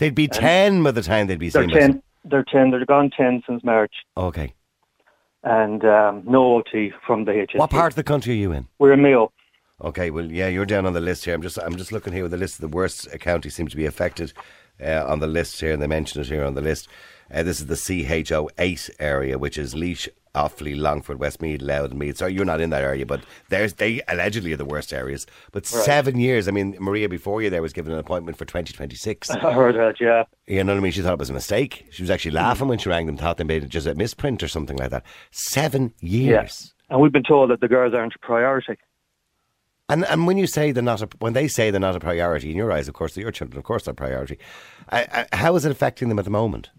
They'd be ten by the time they'd be they're seen. by some- ten. They're ten. They're gone ten since March, Okay. and um, no OT from the HSE. What part of the country are you in? We're in Mayo. Okay, well, yeah, you're down on the list here. I'm just, I'm just looking here with the list of the worst counties seem to be affected uh, on the list here, and they mention it here on the list. Uh, this is the CHO eight area, which is Laois, Offaly, Longford, Westmeath, Louth, and Meath. Sorry, you're not in that area, but there's they allegedly are the worst areas. But seven years. I mean, Maria before you there was given an appointment for 2026. I heard that. Yeah. You know what I mean? She thought it was a mistake. She was actually laughing when she rang them, thought they made it just a misprint or something like that. Seven years. And we've been told that the girls aren't a priority. And and when you say they're not a, when they say they're not a priority in your eyes, of course, they're your children, of course, they're a priority. Uh, uh, how is it affecting them at the moment?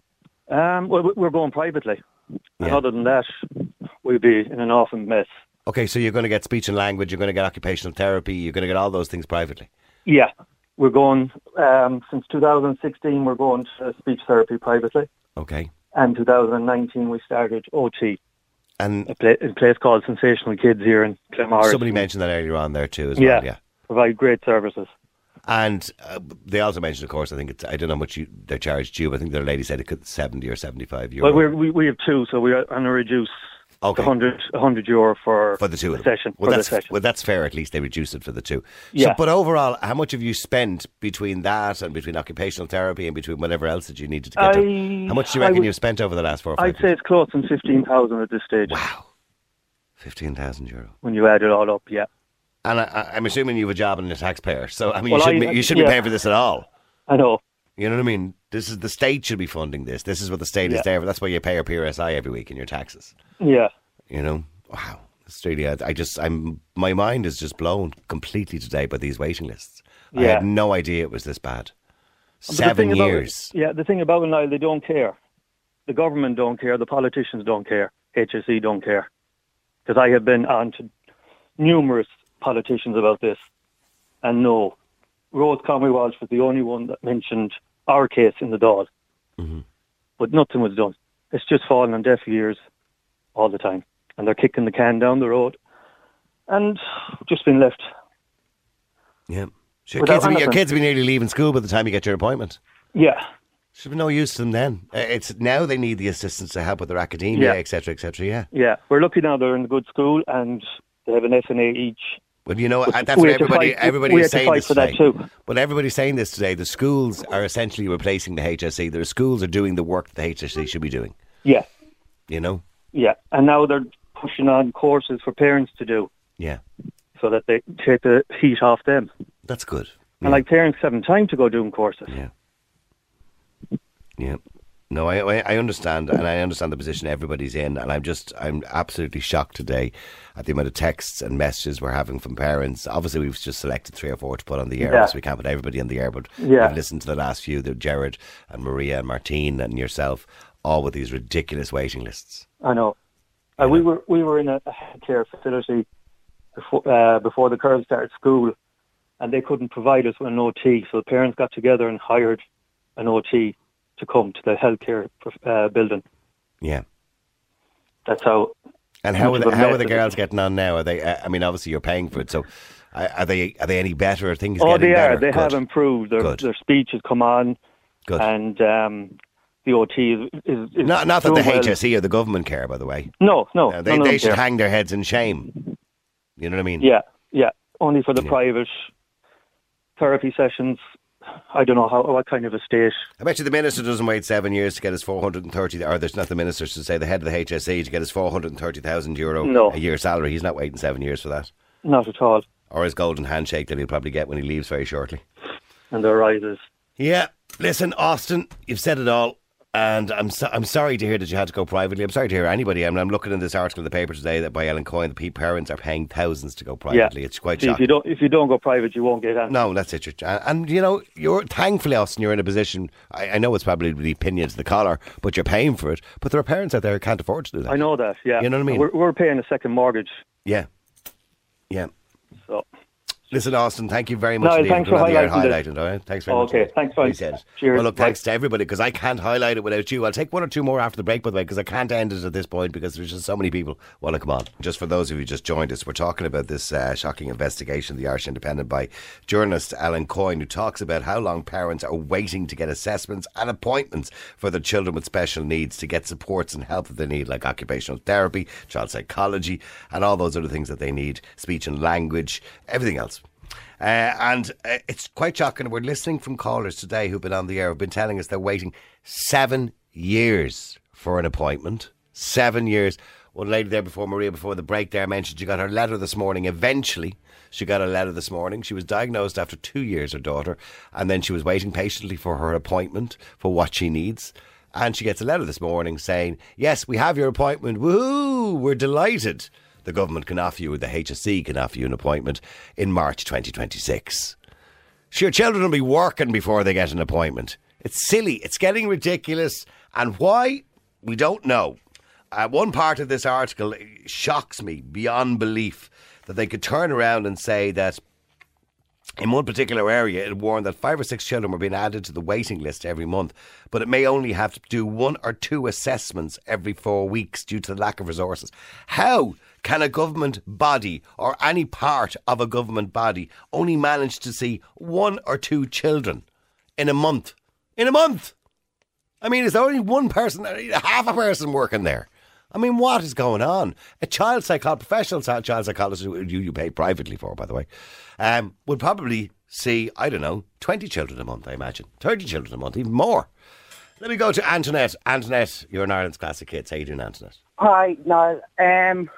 Um, well, we- we're going privately. And Yeah. other than that, we'd be in an awful mess. Okay, so you're going to get speech and language, you're going to get occupational therapy, you're going to get all those things privately. Yeah. We're going um, since 2016. We're going to speech therapy privately, Okay. and 2019 we started OT, And a, pla- a place called Sensational Kids here in Claremorris. somebody mentioned that earlier on there too as yeah, well. Yeah. provide great services. And uh, they also mentioned, of course, I think it's, I don't know how much you, they're charged but I think their lady said it could 70 or 75 euro. Well, we're, we we have two, so we're going to reduce Okay. the 100, 100 euro for for the two of them. session. Well, for that's the session. well, that's fair. At least they reduced it for the two. So, Yeah. but overall, how much have you spent between that and between occupational therapy and between whatever else that you needed to get? to? How much do you reckon would- you've spent over the last four or 5 I'd say it's close on 15,000 at this stage. Wow. Fifteen thousand euro. When you add it all up, yeah. And I, I'm assuming you have a job and a taxpayer. So I mean, Well, you shouldn't I- be, you uh, shouldn't be paying for this at all. I know. You know what I mean? This is the state should be funding this. This is what the state is there for. That's why you pay your PRSI every week in your taxes. Yeah. You know, wow. It's really, I, I just, I'm, my mind is just blown completely today by these waiting lists. I had no idea it was this bad. But Seven thing about it- years. yeah, the thing about it, Niall, they don't care. The government don't care. The politicians don't care. HSE don't care. Because I have been on to numerous politicians about this. And no, Rose Conway Walsh was the only one that mentioned our case in the Dáil. Mm-hmm. But nothing was done. It's just fallen on deaf ears all the time. And they're kicking the can down the road. And just been left. Yeah. So your, kids, will be- your kids will be nearly leaving school by the time you get your appointment. Yeah. Should be no use to them then. Uh, It's now they need the assistance to help with their academia, Yeah. etc., etc. Yeah. Yeah. We're lucky now they're in a good school and they have an SNA each. Well, you know, But that's what everybody everybody is saying this for that today. too. But everybody's saying this today. The schools are essentially replacing the HSE. The schools are doing the work the HSE should be doing. Yeah. You know? Yeah, and now they're pushing on courses for parents to do Yeah. so that they take the heat off them. That's good. And like parents having time to go doing courses. Yeah. Yeah. No, I, I understand, and I understand the position everybody's in, and I'm just I'm absolutely shocked today at the amount of texts and messages we're having from parents. Obviously, we've just selected three or four to put on the air, Yeah. so we can't put everybody on the air. But Yeah. we've listened to the last few, the Jared and Maria and Martine and yourself, all with these ridiculous waiting lists. I know. Uh, we were we were in a, a care facility before uh, before the girls started school, and they couldn't provide us with an OT. So the parents got together and hired an OT to come to the healthcare uh, building. Yeah. That's how. And how are the, how are the girls getting on now? Are they? Uh, I mean, obviously you're paying for it, so uh, are they? Are they any better? Are things Oh, they better? are. They Good. have improved. Their Good. their speech has come on, Good. and um, the OT is, is, is Not, not that the well. HSE or the government care, by the way. No, no, they they should care. hang their heads in shame. You know what I mean? Yeah, yeah. Only for the private therapy sessions. I don't know how what kind of a state. I bet you the minister doesn't wait seven years to get his 430, or there's not the minister, to say the head of the HSE to get his 430,000 euro No. a year salary. He's not waiting seven years for that. Not at all. Or his golden handshake that he'll probably get when he leaves very shortly. And their rises. Yeah, listen, Austin, you've said it all. And I'm so, I'm sorry to hear that you had to go privately. I'm sorry to hear anybody. I mean, I'm looking in this article in the paper today that by Ellen Coyne, the parents are paying thousands to go privately. yeah. It's quite See, if you don't if you don't go private, you won't get anything. No, that's it. And, you know, you're thankfully, Austin, you're in a position. I, I know it's probably the opinion to the collar, but you're paying for it. But there are parents out there who can't afford to do that. I know that. Yeah, You know what I mean? We're, we're paying a second mortgage, Yeah, yeah. Listen, Austin, thank you very much No, thanks for for being on the air and highlighting highlighting it. All right, thanks very much. Okay, thanks, it. Cheers. Well, look, thanks to everybody because I can't highlight it without you. I'll take one or two more after the break, by the way, because I can't end it at this point because there's just so many people want to come on. Just for those of you who just joined us, we're talking about this uh, shocking investigation, of the Irish Independent, by journalist Ellen Coyne, who talks about how long parents are waiting to get assessments and appointments for their children with special needs to get supports and help that they need, like occupational therapy, child psychology, and all those other things that they need, speech and language, everything else. Uh, and uh, it's quite shocking. We're listening from callers today who've been on the air, who've been telling us they're waiting seven years for an appointment. Seven years. One lady there before Maria, before the break there, mentioned she got her letter this morning. Eventually, she got a letter this morning. She was diagnosed after two years, her daughter, and then she was waiting patiently for her appointment for what she needs. And she gets a letter this morning saying, Yes, we have your appointment. Woohoo! We're delighted the government can offer you, the HSE can offer you an appointment in March 2026. Sure, children will be working before they get an appointment. It's silly. It's getting ridiculous. And why? We don't know. Uh, one part of this article shocks me beyond belief that they could turn around and say that In one particular area, it warned that five or six children were being added to the waiting list every month, but it may only have to do one or two assessments every four weeks due to the lack of resources. How can a government body or any part of a government body only manage to see one or two children in a month? In a month! I mean, is there only one person, half a person working there? I mean, what is going on? A child psychologist, professional child psychologist, who you, pay privately for, by the way, um, would probably see, I don't know, 20 children a month, I imagine. 30 children a month, even more. Let me go to Antoinette. Antoinette, you're an Ireland's Classic Hits. How you doing, Antoinette? Hi, Niall. Um,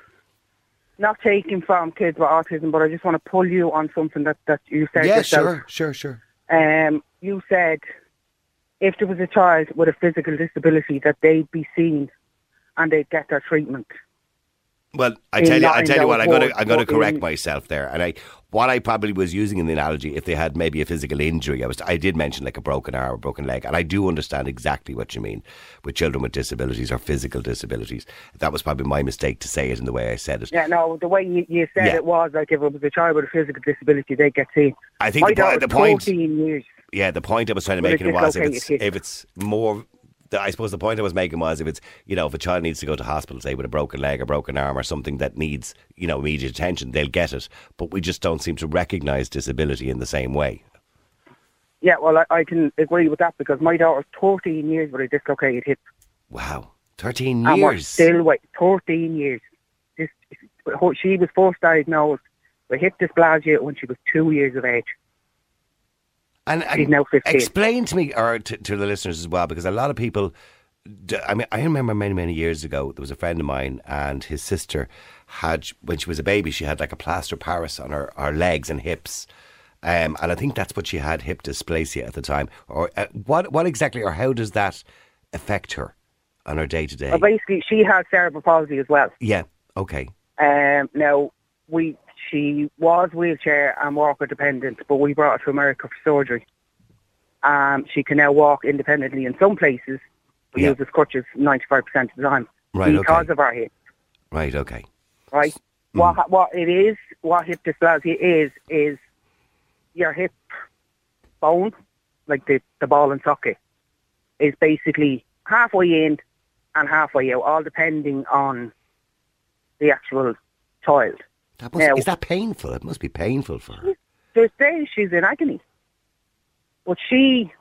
not taking from kids with autism, but I just want to pull you on something that, that you said yeah, yourself. sure, sure, sure. Um, you said if there was a child with a physical disability that they'd be seen and they'd get their treatment. Well, I tell you, I tell you what, I'm going to, I'm going to correct myself there. And I, what I probably was using in the analogy, if they had maybe a physical injury, I was, I did mention like a broken arm or broken leg, and I do understand exactly what you mean with children with disabilities or physical disabilities. That was probably my mistake to say it in the way I said it. Yeah, no, the way you, you said Yeah. it was like if it was a child with a physical disability, they'd get seen. I think My the, po- the point, 14 years. yeah, the point I was trying to make it was if it's if it's more. The- I suppose the point I was making was if it's you know if a child needs to go to hospital, say with a broken leg or broken arm or something that needs you know immediate attention, they'll get it. But we just don't seem to recognise disability in the same way. Yeah, well, I, I can agree with that because my daughter's 13 years with a dislocated hip. Wow, thirteen And we're years. still wait 13 years. This, she was first diagnosed with hip dysplasia when she was two years of age. And, She's now 15. Explain to me, or to, to the listeners as well, because a lot of people. I mean, I remember many, many years ago, there was a friend of mine, and his sister had, when she was a baby, she had like a plaster Paris on her, her legs and hips. Um, and I think that's what she had, hip dysplasia at the time. Or uh, what, what exactly, or how does that affect her on her day to day? Well, basically, she has cerebral palsy as well. Yeah, okay. Um, now, we she was wheelchair and walker dependent, but we brought her to America for surgery. Um, she can now walk independently in some places. We Yeah. use crutches 95% of the time Right, because okay. of our hip. Right, okay. right? Hmm. What what it is, what hip dysplasia is, is your hip bone, like the the ball and socket, is basically halfway in and halfway out, all depending on the actual child. That must, Now- is that painful? It must be painful for her. There's days she's in agony, but she.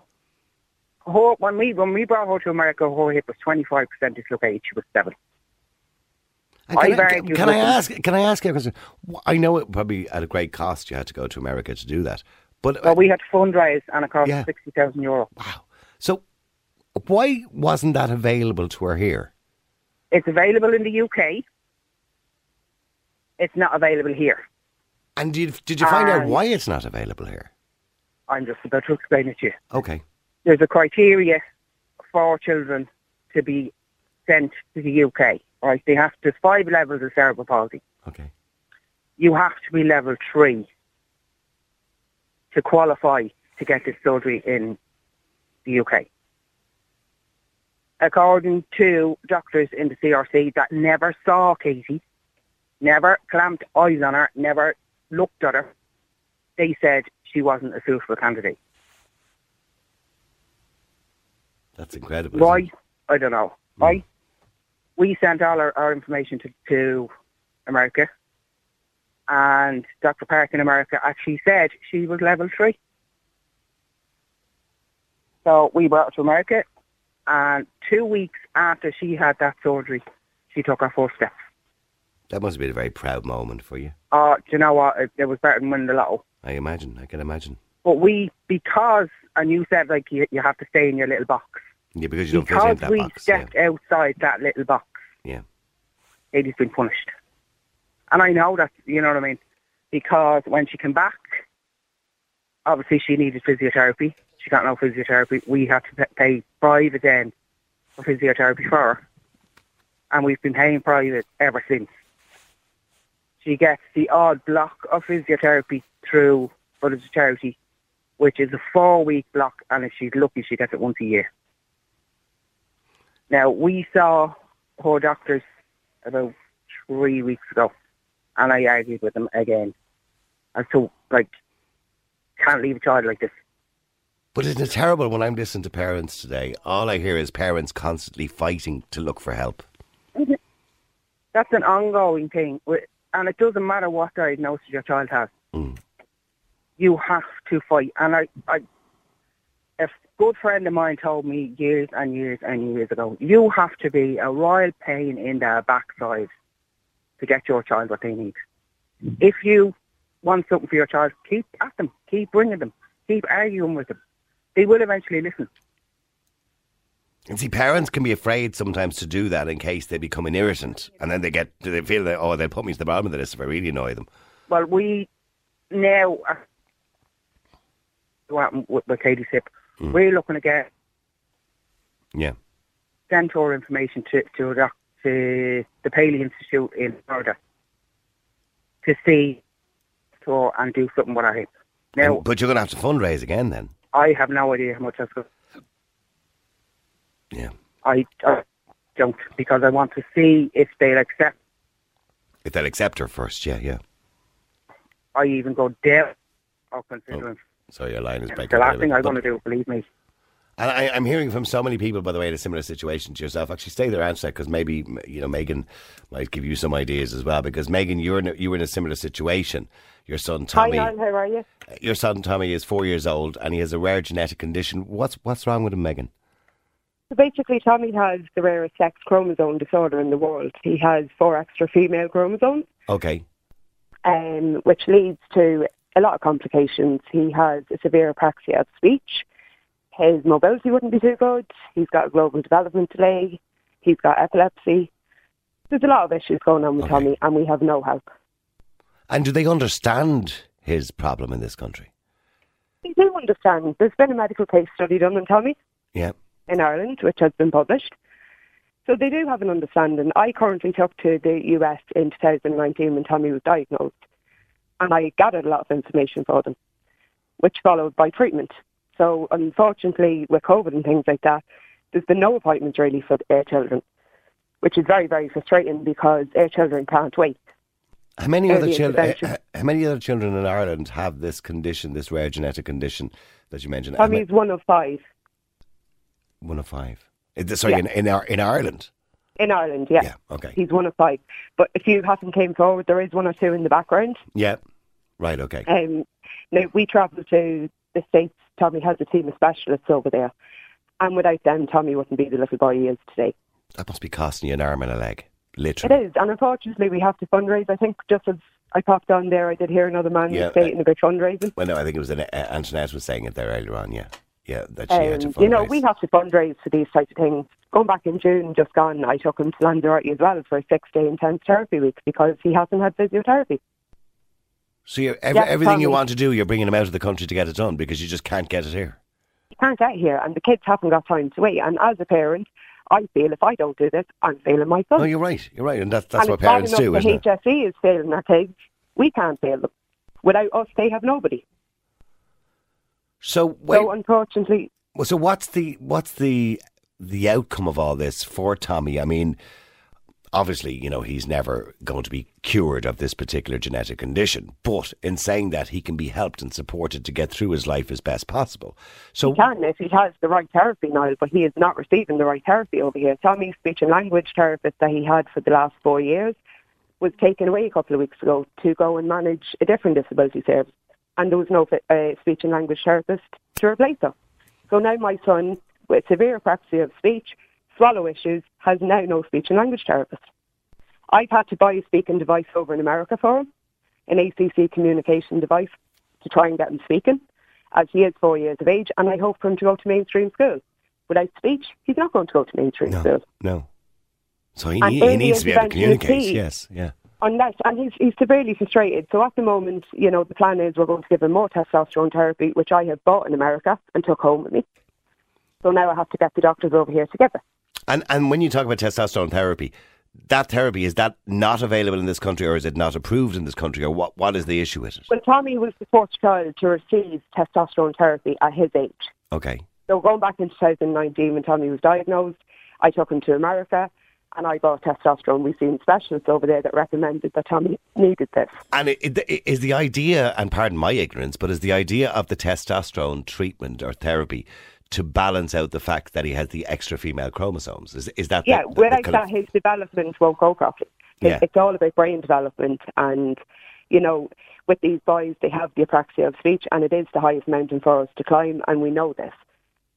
Her, when we when we brought her to America, her hip was twenty five percent dislocated. She was seven. And Can, I, argued can I ask? Can I ask you a question? I know it probably at a great cost. You had to go to America to do that, but Well, uh, we had to fundraise and it cost Yeah. sixty thousand euro. Wow! So why wasn't that available to her here? It's available in the UK. It's not available here. And did did you find out why it's not available here? I'm just about to explain it to you. Okay, There's a criteria for children to be sent to the UK. Right? They have to five levels of cerebral palsy. okay, You have to be level three to qualify to get this surgery in the UK. According to doctors in the CRC that never saw Katie, never clamped eyes on her, never looked at her, they said she wasn't a suitable candidate. that's incredible. Why? I don't know. Hmm. Why? We sent all our, our information to, to America, and Dr. Park in America actually said she was level three. So we brought her to America, and two weeks after she had that surgery, she took her first step. That must have been a very proud moment for you. Uh, do you know what? It, it was better than winning the lotto. I imagine. I can imagine. But we, because, and you said like you, you have to stay in your little box. Yeah, because you don't fit because into that we box. Yeah. stepped outside that little box, yeah. Katie's been punished. And I know that, you know what I mean? Because when she came back, obviously she needed physiotherapy. She got no physiotherapy. We had to pay private then for physiotherapy for her. And we've been paying private ever since. She gets the odd block of physiotherapy through for the charity, which is a four week block, and if she's lucky, she gets it once a year. Now, we saw her doctors about three weeks ago, and I argued with them again as to, like, can't leave a child like this. But isn't it terrible when I'm listening to parents today? All I hear is parents constantly fighting to look for help. That's an ongoing thing, and it doesn't matter what diagnosis your child has. Mm. You have to fight. And I, I, a good friend of mine told me years and years and years ago, you have to be a royal pain in their backside to get your child what they need. If you want something for your child, keep at them, keep bringing them, keep arguing with them. They will eventually listen. And see, parents can be afraid sometimes to do that in case they become an irritant, and then they get they feel that oh they'll put me to the bottom of the list if I really annoy them. Well, we now, uh, what happened with, with Katie Sip, Mm. we're looking to get Yeah. sent our information to to, a doc- to the Paley Institute in Florida to see and do something with our hip. Now, And- but you're going to have to fundraise again then. I have no idea how much that's going. Yeah. I, I don't because I want to see if they'll accept. If they'll accept her first, yeah, yeah. I even go down or considering. Oh, so your line is breaking. the last thing. I'm But- going to do, believe me. And I, I'm hearing from so many people, by the way, in a similar situation to yourself. Actually, stay there, answer because maybe you know Megan might give you some ideas as well. Because Megan, you're in a, you were in a similar situation. Your son Tommy, Hi, Niall, how are you? your son Tommy is four years old and he has a rare genetic condition. What's what's wrong with him, Megan? So basically, Tommy has the rarest sex chromosome disorder in the world. He has four extra female chromosomes, Okay, um, which leads to a lot of complications. He has a severe apraxia of speech. His mobility wouldn't be too good. He's got a global development delay. He's got epilepsy. There's a lot of issues going on with Tommy, and we have no help. and do they understand his problem in this country? They do understand. There's been a medical case study done on Tommy. Yeah. In Ireland, which has been published. So they do have an understanding. I currently took to the US in 2019 when Tommy was diagnosed, and I gathered a lot of information for them, which followed by treatment. So unfortunately, with COVID and things like that, there's been no appointments really for our children, which is very, very frustrating because our children can't wait. How many Early other children? How many other children in Ireland have this condition, this rare genetic condition that you mentioned? Tommy's one of five one of five. Uh, Sorry, Yeah. in in, in Ireland. in Ireland. Yeah, Yeah, okay. he's one of five. But if you haven't came forward, there is one or two in the background. Yeah. Right. Okay. Um, now, we travel to the States. Tommy has a team of specialists over there. And without them, Tommy wouldn't be the little boy he is today. That must be costing you an arm and a leg, literally. It is. And unfortunately, we have to fundraise. I think just as I popped on there, I did hear another man Yeah, stating about fundraising. Well, no, I think it was an, uh, Antoinette was saying it there earlier on. Yeah, yeah, that she had to Um, fundraise. you know, we have to fundraise for these types of things. Going back in June, just gone, I took him to Lanzarote as well for a six-day intense therapy week because he hasn't had physiotherapy. so you're, ev- Yeah, everything you want to do, you're bringing him out of the country to get it done because you just can't get it here. You can't get here, and the kids haven't got time to wait. And as a parent, I feel if I don't do this, I'm failing my son. No, you're right. You're right, and that's that's and what parents do, the isn't it? HSE is failing our kids. We can't fail them. Without us, they have nobody. So wait, So unfortunately, well, so what's the what's the the outcome of all this for Tommy? I mean, obviously, you know, he's never going to be cured of this particular genetic condition, but in saying that, he can be helped and supported to get through his life as best possible. So he can if he has the right therapy now, but he is not receiving the right therapy over here. Tommy's speech and language therapist that he had for the last four years was taken away a couple of weeks ago to go and manage a different disability service, and there was no uh, speech and language therapist to replace her. So now my son, with severe apraxia of speech, swallow issues, has now no speech and language therapist. I've had to buy a speaking device over in America for him, an AAC communication device, to try and get him speaking, as he is four years of age, and I hope for him to go to mainstream school. Without speech, he's not going to go to mainstream school. no, so he, he needs to be able to communicate. Yes, yeah. Unless, and he's, he's severely frustrated. So at the moment, you know, the plan is we're going to give him more testosterone therapy, which I have bought in America and took home with me. So now I have to get the doctors over here together. And and when you talk about testosterone therapy, that therapy is that not available in this country, or is it not approved in this country, or what? What is the issue with it? Well, Tommy was the fourth child to receive testosterone therapy at his age. Okay, So going back in 2019 when Tommy was diagnosed, I took him to America and I bought testosterone. We've seen specialists over there that recommended that Tommy needed this. And it, it, is the idea, and pardon my ignorance, but is the idea of the testosterone treatment or therapy to balance out the fact that he has the extra female chromosomes? Is, is that Yeah, the, the, without the that, his development won't go properly. It- Yeah. It's all about brain development, and you know, with these boys, they have the apraxia of speech, and it is the highest mountain for us to climb, and we know this.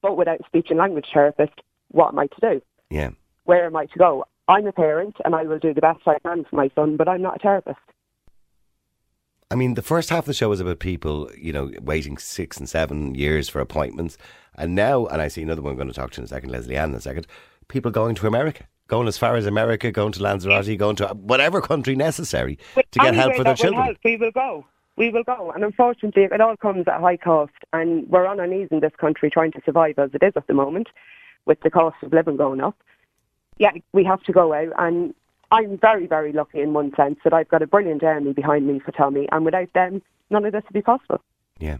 But without speech and language therapist, what am I to do? Yeah. Where am I to go? I'm a parent, and I will do the best I can for my son, but I'm not a therapist. I mean, the first half of the show was about people, you know, waiting six and seven years for appointments. And now, and I see another one I'm going to talk to in a second, Leslie Ann in a second, people going to America, going as far as America, going to Lanzarote, going to whatever country necessary to get help for their children. help. We will go. We will go. And unfortunately, it all comes at high cost. And we're on our knees in this country trying to survive as it is at the moment, with the cost of living going up. Yeah, we have to go out. And I'm very, very lucky in one sense that I've got a brilliant army behind me for Tommy. And without them, none of this would be possible. Yeah.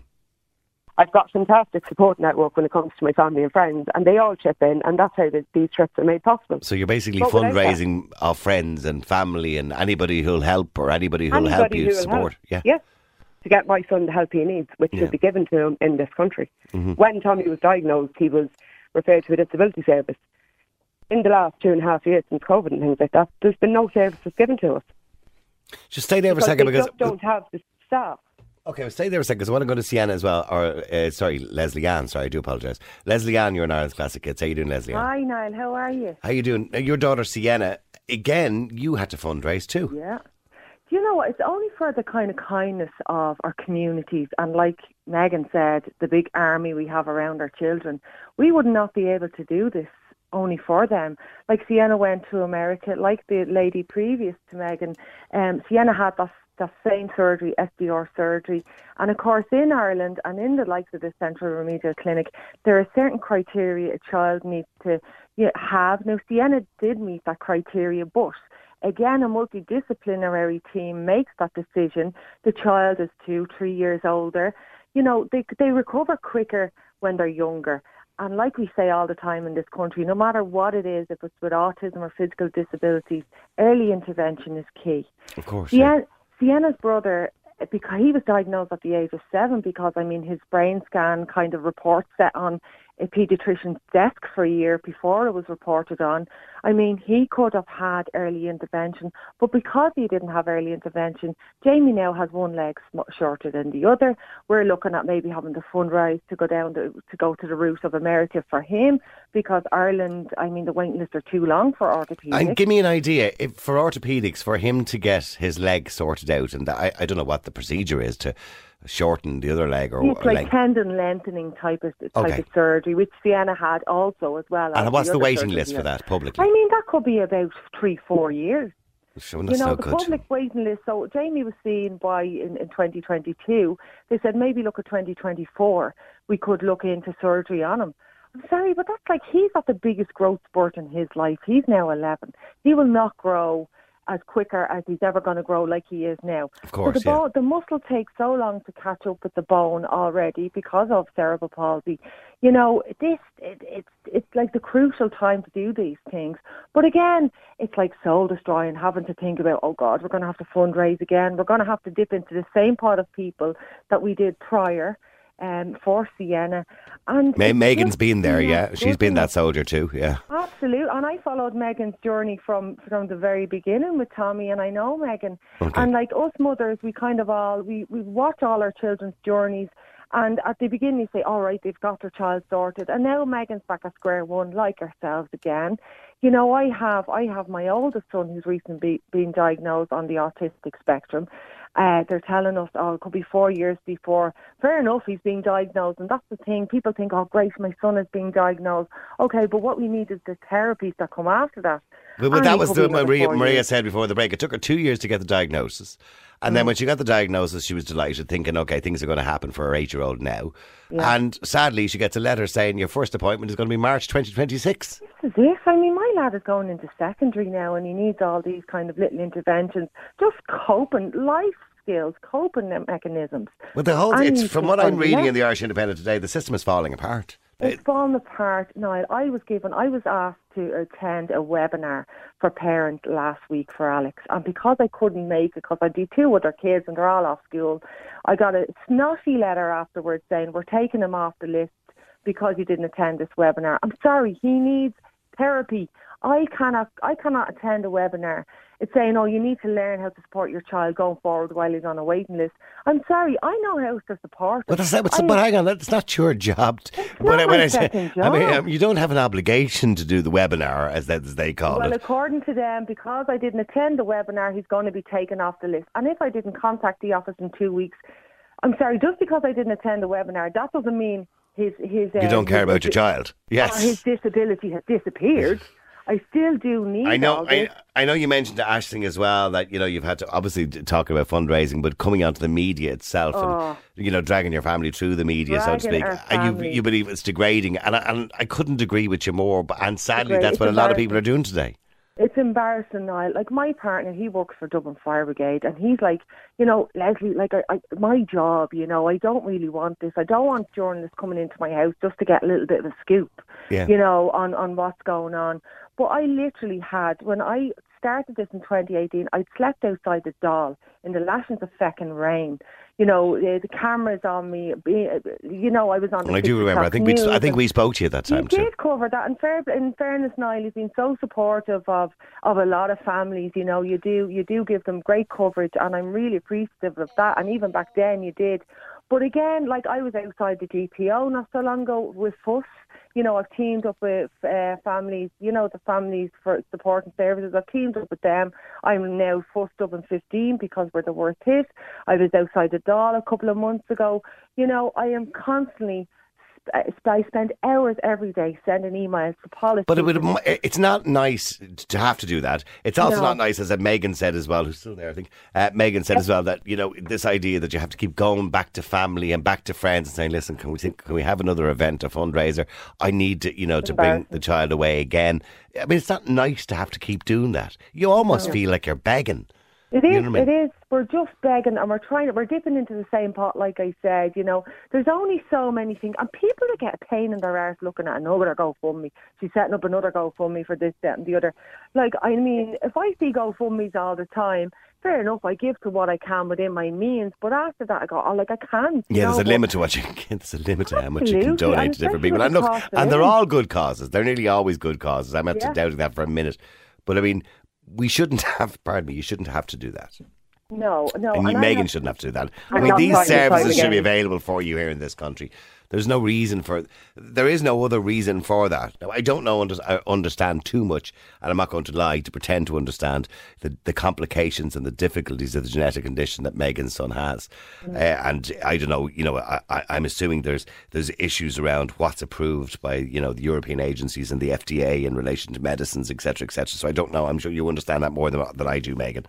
I've got fantastic support network when it comes to my family and friends, and they all chip in, and that's how the, these trips are made possible. So you're basically But fundraising our friends and family and anybody who'll help or anybody who'll help you who will support. help. Yeah. To get my son the help he needs, which Yeah. should be given to him in this country. Mhm. When Tommy was diagnosed, he was referred to a disability service. In the last two and a half years since COVID and things like that, there's been no services given to us. Just stay there for a second they because. just don't have the staff. Okay, well, stay there for a second because I want to go to Sienna as well. Or, uh, sorry, Leslie Ann. Sorry, I do apologise. Leslie Ann, you're an Ireland's Classic Hits. How you doing, Leslie Ann? Hi, Niall. How are you? How you doing? Uh, Your daughter Sienna, again, you had to fundraise too. Yeah. Do you know what? It's only for the kind of kindness of our communities. And like Megan said, the big army we have around our children, we would not be able to do this only for them. Like Sienna went to America, like the lady previous to Megan, um, Sienna had that, that same surgery, SDR surgery. And of course, in Ireland and in the likes of the Central Remedial Clinic, there are certain criteria a child needs to you know, have. Now, Sienna did meet that criteria, but again, a multidisciplinary team makes that decision. The child is two, three years older. You know, they they recover quicker when they're younger. And like we say all the time in this country, no matter what it is, if it's with autism or physical disabilities, early intervention is key. Of course. Sienna, Sienna's brother, because he was diagnosed at the age of seven, because I mean his brain scan kind of reports set on a paediatrician's desk for a year before it was reported on. I mean, he could have had early intervention, but because he didn't have early intervention, Jamie now has one leg shorter than the other. We're looking at maybe having to fundraise to go down to, to go to the route of America for him because Ireland, I mean, the waiting lists are too long for orthopedics. And give me an idea if for orthopedics, for him to get his leg sorted out, and I, I don't know what the procedure is to shorten the other leg or It's like leg. tendon lengthening type of type Okay. of surgery, which Sienna had also as well. And what's the other waiting list for that publicly? I mean, that could be about three, four years. Sure, you know, no the good. public waiting list. So Jamie was seen by in, in 2022. They said maybe look at 2024. We could look into surgery on him. I'm sorry, but that's like he's got the biggest growth spurt in his life. He's now 11. He will not grow as quicker as he's ever going to grow like he is now. Of course, so the, yeah. bone, the muscle takes so long to catch up with the bone already because of cerebral palsy. You know, this it, it's it's like the crucial time to do these things. But again, it's like soul destroying, having to think about, oh God, we're going to have to fundraise again. We're going to have to dip into the same pot of people that we did prior. Um, for Sienna, and Ma- Megan's just been there, yeah. She's been that soldier too, yeah. Absolutely, and I followed Megan's journey from from the very beginning with Tommy, and I know Megan. Okay. And like us mothers, we kind of all we we watch all our children's journeys, and at the beginning you say, all right, they've got their child sorted, and now Megan's back at square one, like ourselves again. You know, I have I have my oldest son who's recently been diagnosed on the autistic spectrum. Uh, they're telling us, oh, it could be four years before. Fair enough, he's being diagnosed, and that's the thing. People think, oh, great, my son is being diagnosed. Okay, but what we need is the therapies that come after that. But, but that was the Maria, Maria said before the break. It took her two years to get the diagnosis. And Mm. then when she got the diagnosis, she was delighted, thinking, okay, things are going to happen for her eight year old now. Yeah. And sadly, she gets a letter saying your first appointment is going to be March 2026. This is it. I mean, my lad is going into secondary now, and he needs all these kind of little interventions, just coping, life skills, coping mechanisms. Well, the whole, it's from what I'm reading in the Irish Independent today, the system is falling apart. It's fallen apart. Niall, I was given, I was asked to attend a webinar for parents last week for Alex, and because I couldn't make it, because I do two other kids and they're all off school, I got a snotty letter afterwards saying we're taking him off the list because you didn't attend this webinar. I'm sorry, he needs therapy. I cannot, I cannot attend a webinar. It's saying, oh, you need to learn how to support your child going forward while he's on a waiting list. I'm sorry, I know how to support. But, him. that's, but, I- but hang on, that's not your job. But not when my I say, second I mean, um, you don't have an obligation to do the webinar, as, they- as they call Well, it. Well, according to them, because I didn't attend the webinar, he's going to be taken off the list. And if I didn't contact the office in two weeks, I'm sorry, just because I didn't attend the webinar, that doesn't mean his his. You don't care his- about your child. Yes. his disability has disappeared. I still do need. I know. I, I know you mentioned to Ashling as well that you know you've had to obviously talk about fundraising, but coming onto the media itself Oh. and you know dragging your family through the media, so to speak, and you you believe it's degrading, and I, and I couldn't agree with you more. But and sadly, that's what a lot of people are doing today. It's embarrassing now. Like my partner, he works for Dublin Fire Brigade, and he's like, you know, Leslie, like I, I, my job, you know, I don't really want this. I don't want journalists coming into my house just to get a little bit of a scoop, Yeah. you know, on on what's going on. But I literally had when I started this in 2018, I'd slept outside the Dáil in the lashings of feckin' rain. You know, the, the cameras on me. You know, I was on. The I do remember. I think we I think we spoke to you at that time you too. did cover that. In, fair, in fairness, Niall, you've been so supportive of, of a lot of families. You know, you do you do give them great coverage, and I'm really appreciative of that. And even back then, you did. But again, like I was outside the GPO not so long ago with FUS. You know, I've teamed up with uh, families. You know, the families for support and services. I've teamed up with them. I'm now FUS in 15 because we're the worst hit. I was outside the Dáil a couple of months ago. You know, I am constantly I spend hours every day sending emails to politicians. But it would, it's not nice to have to do that. It's also No. not nice, as Megan said as well, who's still there, I think. Uh, Megan said as well that, you know, this idea that you have to keep going back to family and back to friends and saying, listen, can we think, can we have another event, a fundraiser? I need to, you know, to bring the child away again. I mean, it's not nice to have to keep doing that. You almost No. feel like you're begging. It You know I mean? It is. We're just begging, and we're trying. We're dipping into the same pot, like I said. You know, there's only so many things, and people that get a pain in their arse looking at another GoFundMe. She's setting up another GoFundMe for me for this, that, and the other. Like, I mean, if I see GoFundMe's all the time, fair enough. I give to what I can within my means, but after that, I go, oh, like I can't. Yeah, there's know, a limit to what you can. There's a limit to how much you can donate to different people. And look, and they're all good causes. They're nearly always good causes. I'm not Yeah. doubting that for a minute. But I mean, we shouldn't have. Pardon me. You shouldn't have to do that. No, no. and I Megan shouldn't have to do that. I'm I mean, these services should be available for you here in this country. There's no reason for. There is no other reason for that. Now, I don't know I understand too much, and I'm not going to lie to pretend to understand the, the complications and the difficulties of the genetic condition that Megan's son has. Mm. Uh, and I don't know. You know, I, I, I'm assuming there's there's issues around what's approved by you know the European agencies and the FDA in relation to medicines, etc., etc. So I don't know. I'm sure you understand that more than than I do, Megan.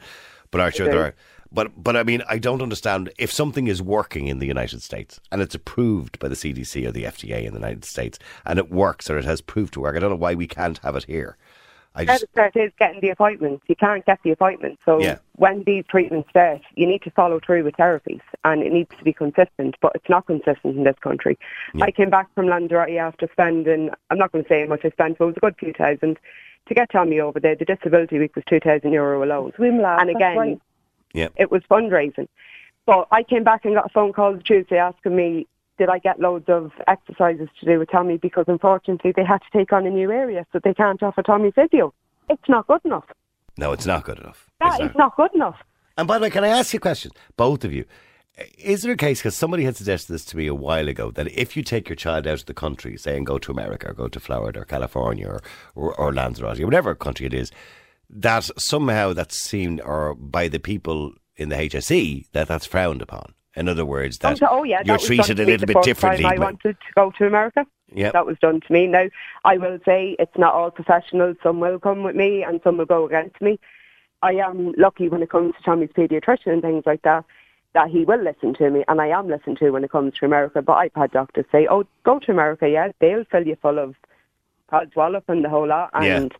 But I'm sure there are. But but I mean, I don't understand if something is working in the United States and it's approved by the CDC or the FDA in the United States and it works or it has proved to work. I don't know why we can't have it here. I The just part is getting the appointments. You can't get the appointments. So Yeah. when these treatments start, you need to follow through with therapies and it needs to be consistent, but it's not consistent in this country. I came back from Lanzarote after spending, I'm not going to say how much I spent, but it was a good few thousand. To get Tommy over there, the disability week was 2,000 euro alone. Swim lab, And again, right. yeah. it was fundraising. But I came back and got a phone call Tuesday asking me, did I get loads of exercises to do with Tommy? Because unfortunately they had to take on a new area, so they can't offer Tommy physio. It's not good enough. no, it's not good enough. That is not good enough. And by the way, can I ask you a question, both of you? Is there a case, because somebody had suggested this to me a while ago, that if you take your child out of the country, say, and go to America or go to Florida or California or, or, or Lanzarote or whatever country it is, that somehow that's seen, or by the people in the HSE, that that's frowned upon. In other words, that oh, oh yeah, you're that treated a little bit differently. I wanted to go to America. Yep. That was done to me. Now I will say it's not all professionals. Some will come with me, and some will go against me. I am lucky when it comes to Tommy's paediatrician and things like that, that he will listen to me, and I am listened to when it comes to America. But I've had doctors say, "Oh, go to America, yeah, they'll fill you full of Codswallop and the whole lot," Yeah. and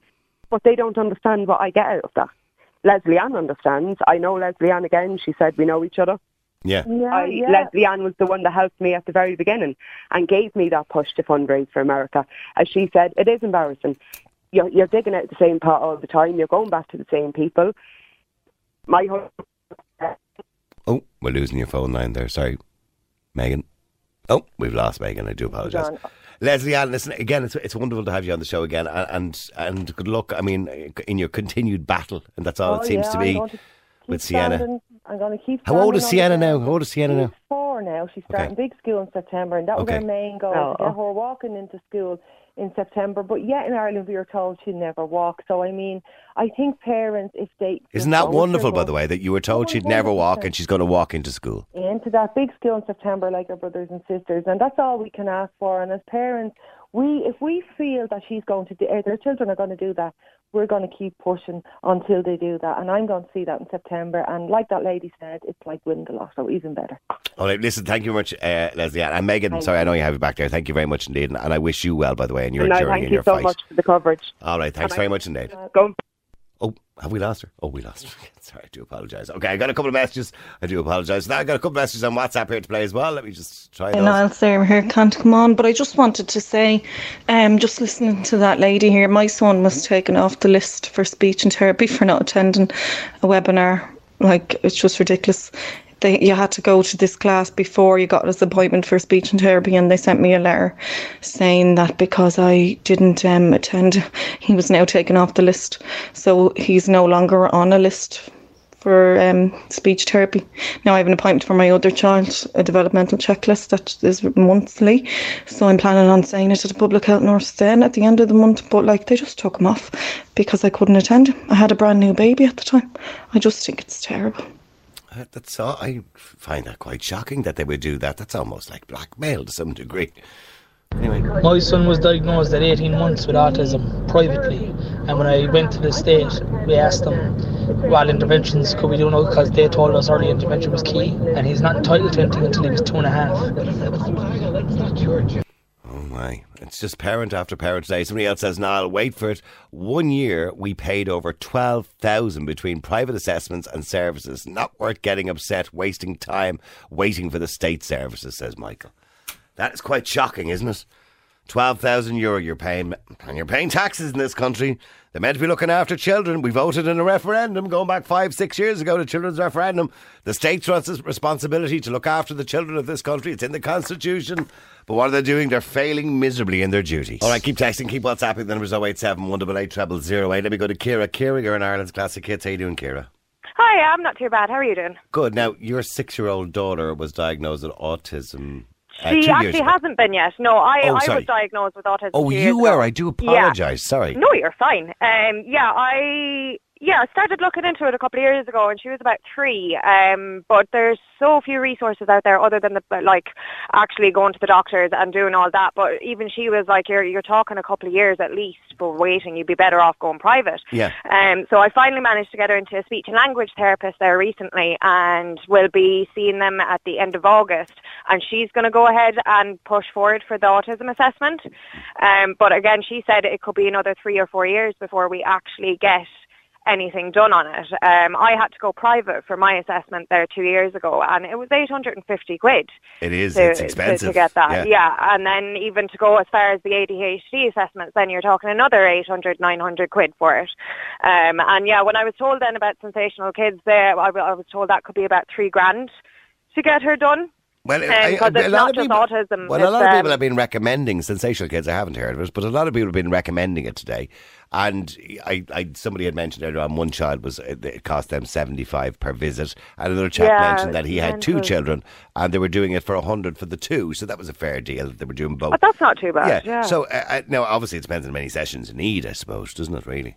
but they don't understand what I get out of that. Leslie Ann understands. I know Leslie Ann again. She said we know each other. Yeah. I, Leslie Ann was the one that helped me at the very beginning and gave me that push to fundraise for America. As she said, it is embarrassing. You're, you're digging out the same pot all the time. You're going back to the same people. My husband Oh, we're losing your phone line there. Sorry, Megan. Oh, we've lost Megan. I do apologise. Leslie Ann, listen again. It's it's wonderful to have you on the show again, and and, and good luck. I mean, in your continued battle, and that's all Oh, it seems yeah, to be to keep with Sienna. I'm going to keep. How old is Sienna now? How old is Sienna now? She's four now. She's starting big school in September, and that was Okay. our main goal Oh. to get oh. her walking into school in September. But yet in Ireland, we are told she'd never walk. So I mean, I think parents, if they Isn't that wonderful, by the way, that you were told oh, she'd never walk and she's going to walk into school? into that big school in September like her brothers and sisters and that's all we can ask for and as parents we if we feel that she's going to do uh, their children are going to do that we're going to keep pushing until they do that and I'm going to see that in September and like that lady said it's like winning the lotto even better All right, listen, thank you very much, uh, Leslie And Megan, Thank sorry, I know you have you back there. Thank you very much indeed. And, and I wish you well, by the way, in your no, journey thank and you your so fight. much for the coverage. All right, thanks And I- very much indeed. Go. Oh, have we lost her? Oh, we lost her. Sorry, I do apologise. Okay, I got a couple of messages. I do apologise. Now I got a couple of messages on WhatsApp here to play as well. Let me just try And. I'll say here can't come on, but I just wanted to say, um, just listening to that lady here, my son was taken off the list for speech and therapy for not attending a webinar. Like it's just ridiculous. They, you had to go to this class before you got this appointment for speech and therapy, and they sent me a letter saying that because I didn't um, attend, he was now taken off the list. So he's no longer on a list for um, speech therapy. Now I have an appointment for my other child, a developmental checklist that is monthly. So I'm planning on saying it to the public health nurse then at the end of the month. But like they just took him off because I couldn't attend. I had a brand new baby at the time. I just think it's terrible. That's all, I find that quite shocking that they would do that. That's almost like blackmail to some degree. Anyway, My son was diagnosed at 18 months with autism privately, and when I went to the state, we asked them what interventions could we do now because they told us early intervention was key, and he's not entitled to anything until he was two and a half. Oh my, it's just parent after parent today. Somebody else says, "Niall, wait for it. One year we paid over twelve thousand between private assessments and services. Not worth getting upset, wasting time waiting for the state services," says Michael. That is quite shocking, isn't it? Twelve thousand euro you're paying, and you're paying taxes in this country. They're meant to be looking after children. We voted in a referendum going back five, six years ago, the children's referendum. The state's res- responsibility to look after the children of this country. It's in the constitution. But what are they doing? They're failing miserably in their duties. All right, keep texting, keep WhatsApping. The number's 087 188 0008. Let me go to Kira. Kira, you're in Ireland's Classic Hits. How you doing, Kira? Hi, I'm not too bad. How are you doing? Good. Now, your six-year-old daughter was diagnosed with autism. Uh, She actually hasn't been yet. No, I, Oh, I was diagnosed with autism. Oh, you were. ago. I do Yeah. apologise. Sorry. No, you're fine. Um, yeah, I yeah I started looking into it a couple of years ago, and she was about three. Um, but there's so few resources out there other than the like actually going to the doctors and doing all that. But even she was like, you're you're talking a couple of years at least for waiting. You'd be better off going private. Yeah. Um, so I finally managed to get her into a speech and language therapist there recently, and we'll be seeing them at the end of August. And she's going to go ahead and push forward for the autism assessment. Um, but again, she said it could be another three or four years before we actually get anything done on it. Um, I had to go private for my assessment there two years ago, and it was 850 quid. It is. To, it's expensive. To, get that, Yeah. And then even to go as far as the ADHD assessments, then you're talking another 800, 900 quid for it. Um, and yeah, when I was told then about Sensational Kids, there, I, I was told that could be about three grand to get her done. Well, Um, I- 'cause a lot of people- autism. Well, a lot of people have been recommending Sensational Kids. I haven't heard of it, but a lot of people have been recommending it today. And I, I somebody had mentioned earlier on one child was it cost them seventy five per visit, and another chap Yeah, mentioned that he had two children, and they were doing it for a hundred for the two, so that was a fair deal. They were doing both. But that's not too bad. Yeah. So uh, uh, now, obviously, it depends on how many sessions you need, I suppose, doesn't it? Really?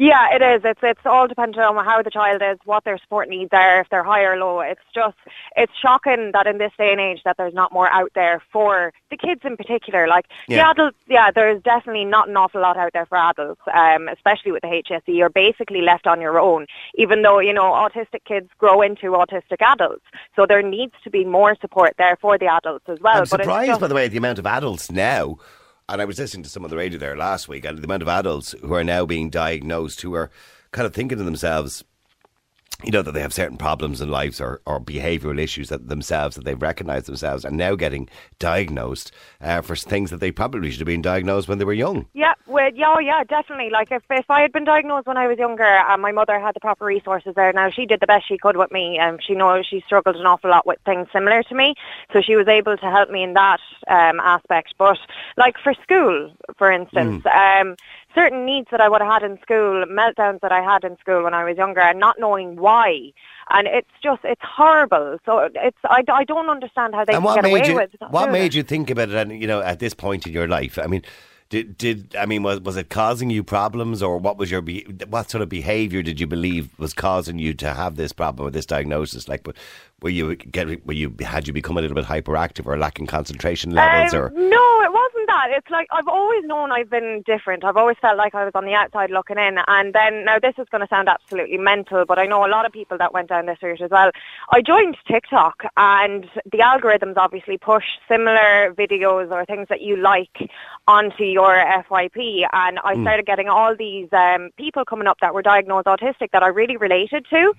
Yeah, it is. It's it's all dependent on how the child is, what their support needs are, if they're high or low. It's just it's shocking that in this day and age that there's not more out there for the kids in particular. Like yeah. the adults, yeah, there's definitely not an awful lot out there for adults, um, especially with the HSE. You're basically left on your own, even though you know autistic kids grow into autistic adults. So there needs to be more support there for the adults as well. I'm but surprised, just- by the way, at the amount of adults now. And I was listening to some of the radio there last week, and the amount of adults who are now being diagnosed who are kind of thinking to themselves, you know that they have certain problems in lives or, or behavioural issues that themselves that they've recognised themselves and now getting diagnosed uh, for things that they probably should have been diagnosed when they were young. Yeah, well, yeah, oh, yeah, definitely. Like if if I had been diagnosed when I was younger and my mother had the proper resources there, now she did the best she could with me. Um, she knows she struggled an awful lot with things similar to me, so she was able to help me in that um, aspect. But like for school, for instance, um, certain needs that I would have had in school, meltdowns that I had in school when I was younger, and not knowing why. And it's just, it's horrible. So it's, I, I don't understand how they and get made away you with what made it. you think about it? And you know, at this point in your life, I mean. Did, did I mean was was it causing you problems or what was your be, what sort of behaviour did you believe was causing you to have this problem or this diagnosis like but were you get were you had you become a little bit hyperactive or lacking concentration levels Um, or No, it wasn't that. It's like I've always known I've been different. I've always felt like I was on the outside looking in. And then now this is going to sound absolutely mental, but I know a lot of people that went down this route as well. I joined TikTok, and the algorithms obviously push similar videos or things that you like onto your FYP. And I Mm. started getting all these um, people coming up that were diagnosed autistic that I really related to.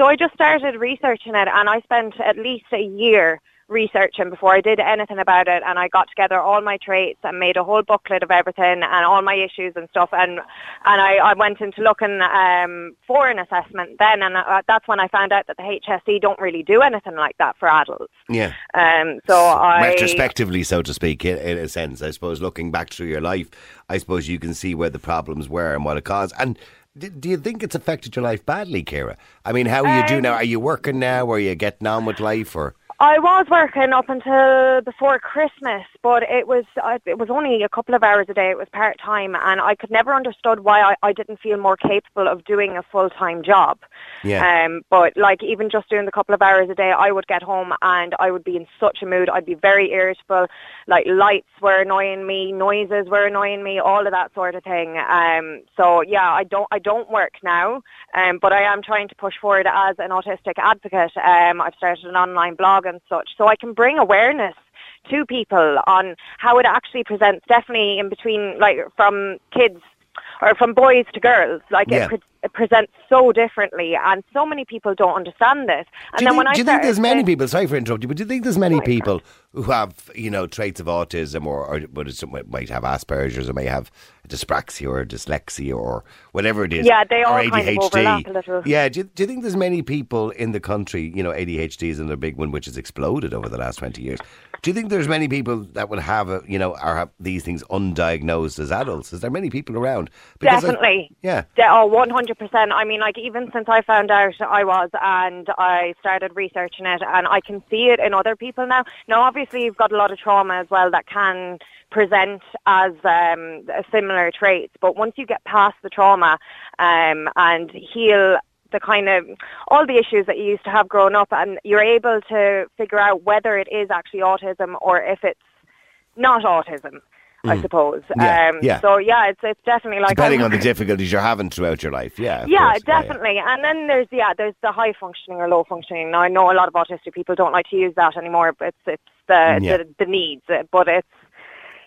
So I just started researching it, and I spent at least a year researching before I did anything about it and I got together all my traits and made a whole booklet of everything and all my issues and stuff and and I, I went into looking um, for an assessment then and uh, that's when I found out that the HSE don't really do anything like that for adults. yeah Um, so I retrospectively so to speak in, in a sense I suppose looking back through your life I suppose you can see where the problems were and what it caused and do you think it's affected your life badly, Kira? I mean, how are you doing now? Um, are you working now? Or Are you getting on with life? Or I was working up until before Christmas, but it was it was only a couple of hours a day. It was part time, and I could never understood why I, I didn't feel more capable of doing a full time job. Yeah. Um, but like even just doing the couple of hours a day, I would get home and I would be in such a mood. I'd be very irritable. Like lights were annoying me, noises were annoying me, all of that sort of thing. Um, so yeah, I don't I don't work now, um, but I am trying to push forward as an autistic advocate. Um, I've started an online blog and such, so I can bring awareness to people on how it actually presents. Definitely in between, like from kids or from boys to girls. Like Yeah. it, pre- it presents so differently, and so many people don't understand this. And do then think, when I do you think there's many people? Sorry for interrupting, but do you think there's many oh people who have you know traits of autism or or but it's, might have Asperger's or may have dyspraxia or dyslexia or whatever it is? Yeah, they all ADHD. kind of overlap a little. Yeah, do you, do you think there's many people in the country? You know, ADHD is another big one which has exploded over the last twenty years. Do you think there's many people that would have a, you know or have these things undiagnosed as adults? Is there many people around? Because I- Definitely. yeah. De- oh, 100%. I mean, like, even since I found out I was and I started researching it, and I can see it in other people now. Now, obviously, you've got a lot of trauma as well that can present as um, similar traits, but once you get past the trauma um, and heal the kind of all the issues that you used to have growing up and you're able to figure out whether it is actually autism or if it's not autism I Mm. suppose. Yeah, um, yeah. So yeah, it's it's definitely like Depending I'm- on the difficulties you're having throughout your life, yeah. yeah, course. yeah. definitely. And then there's yeah, there's the high functioning or low functioning. Now I know a lot of autistic people don't like to use that anymore, but it's it's the Yeah. the, the needs. But it's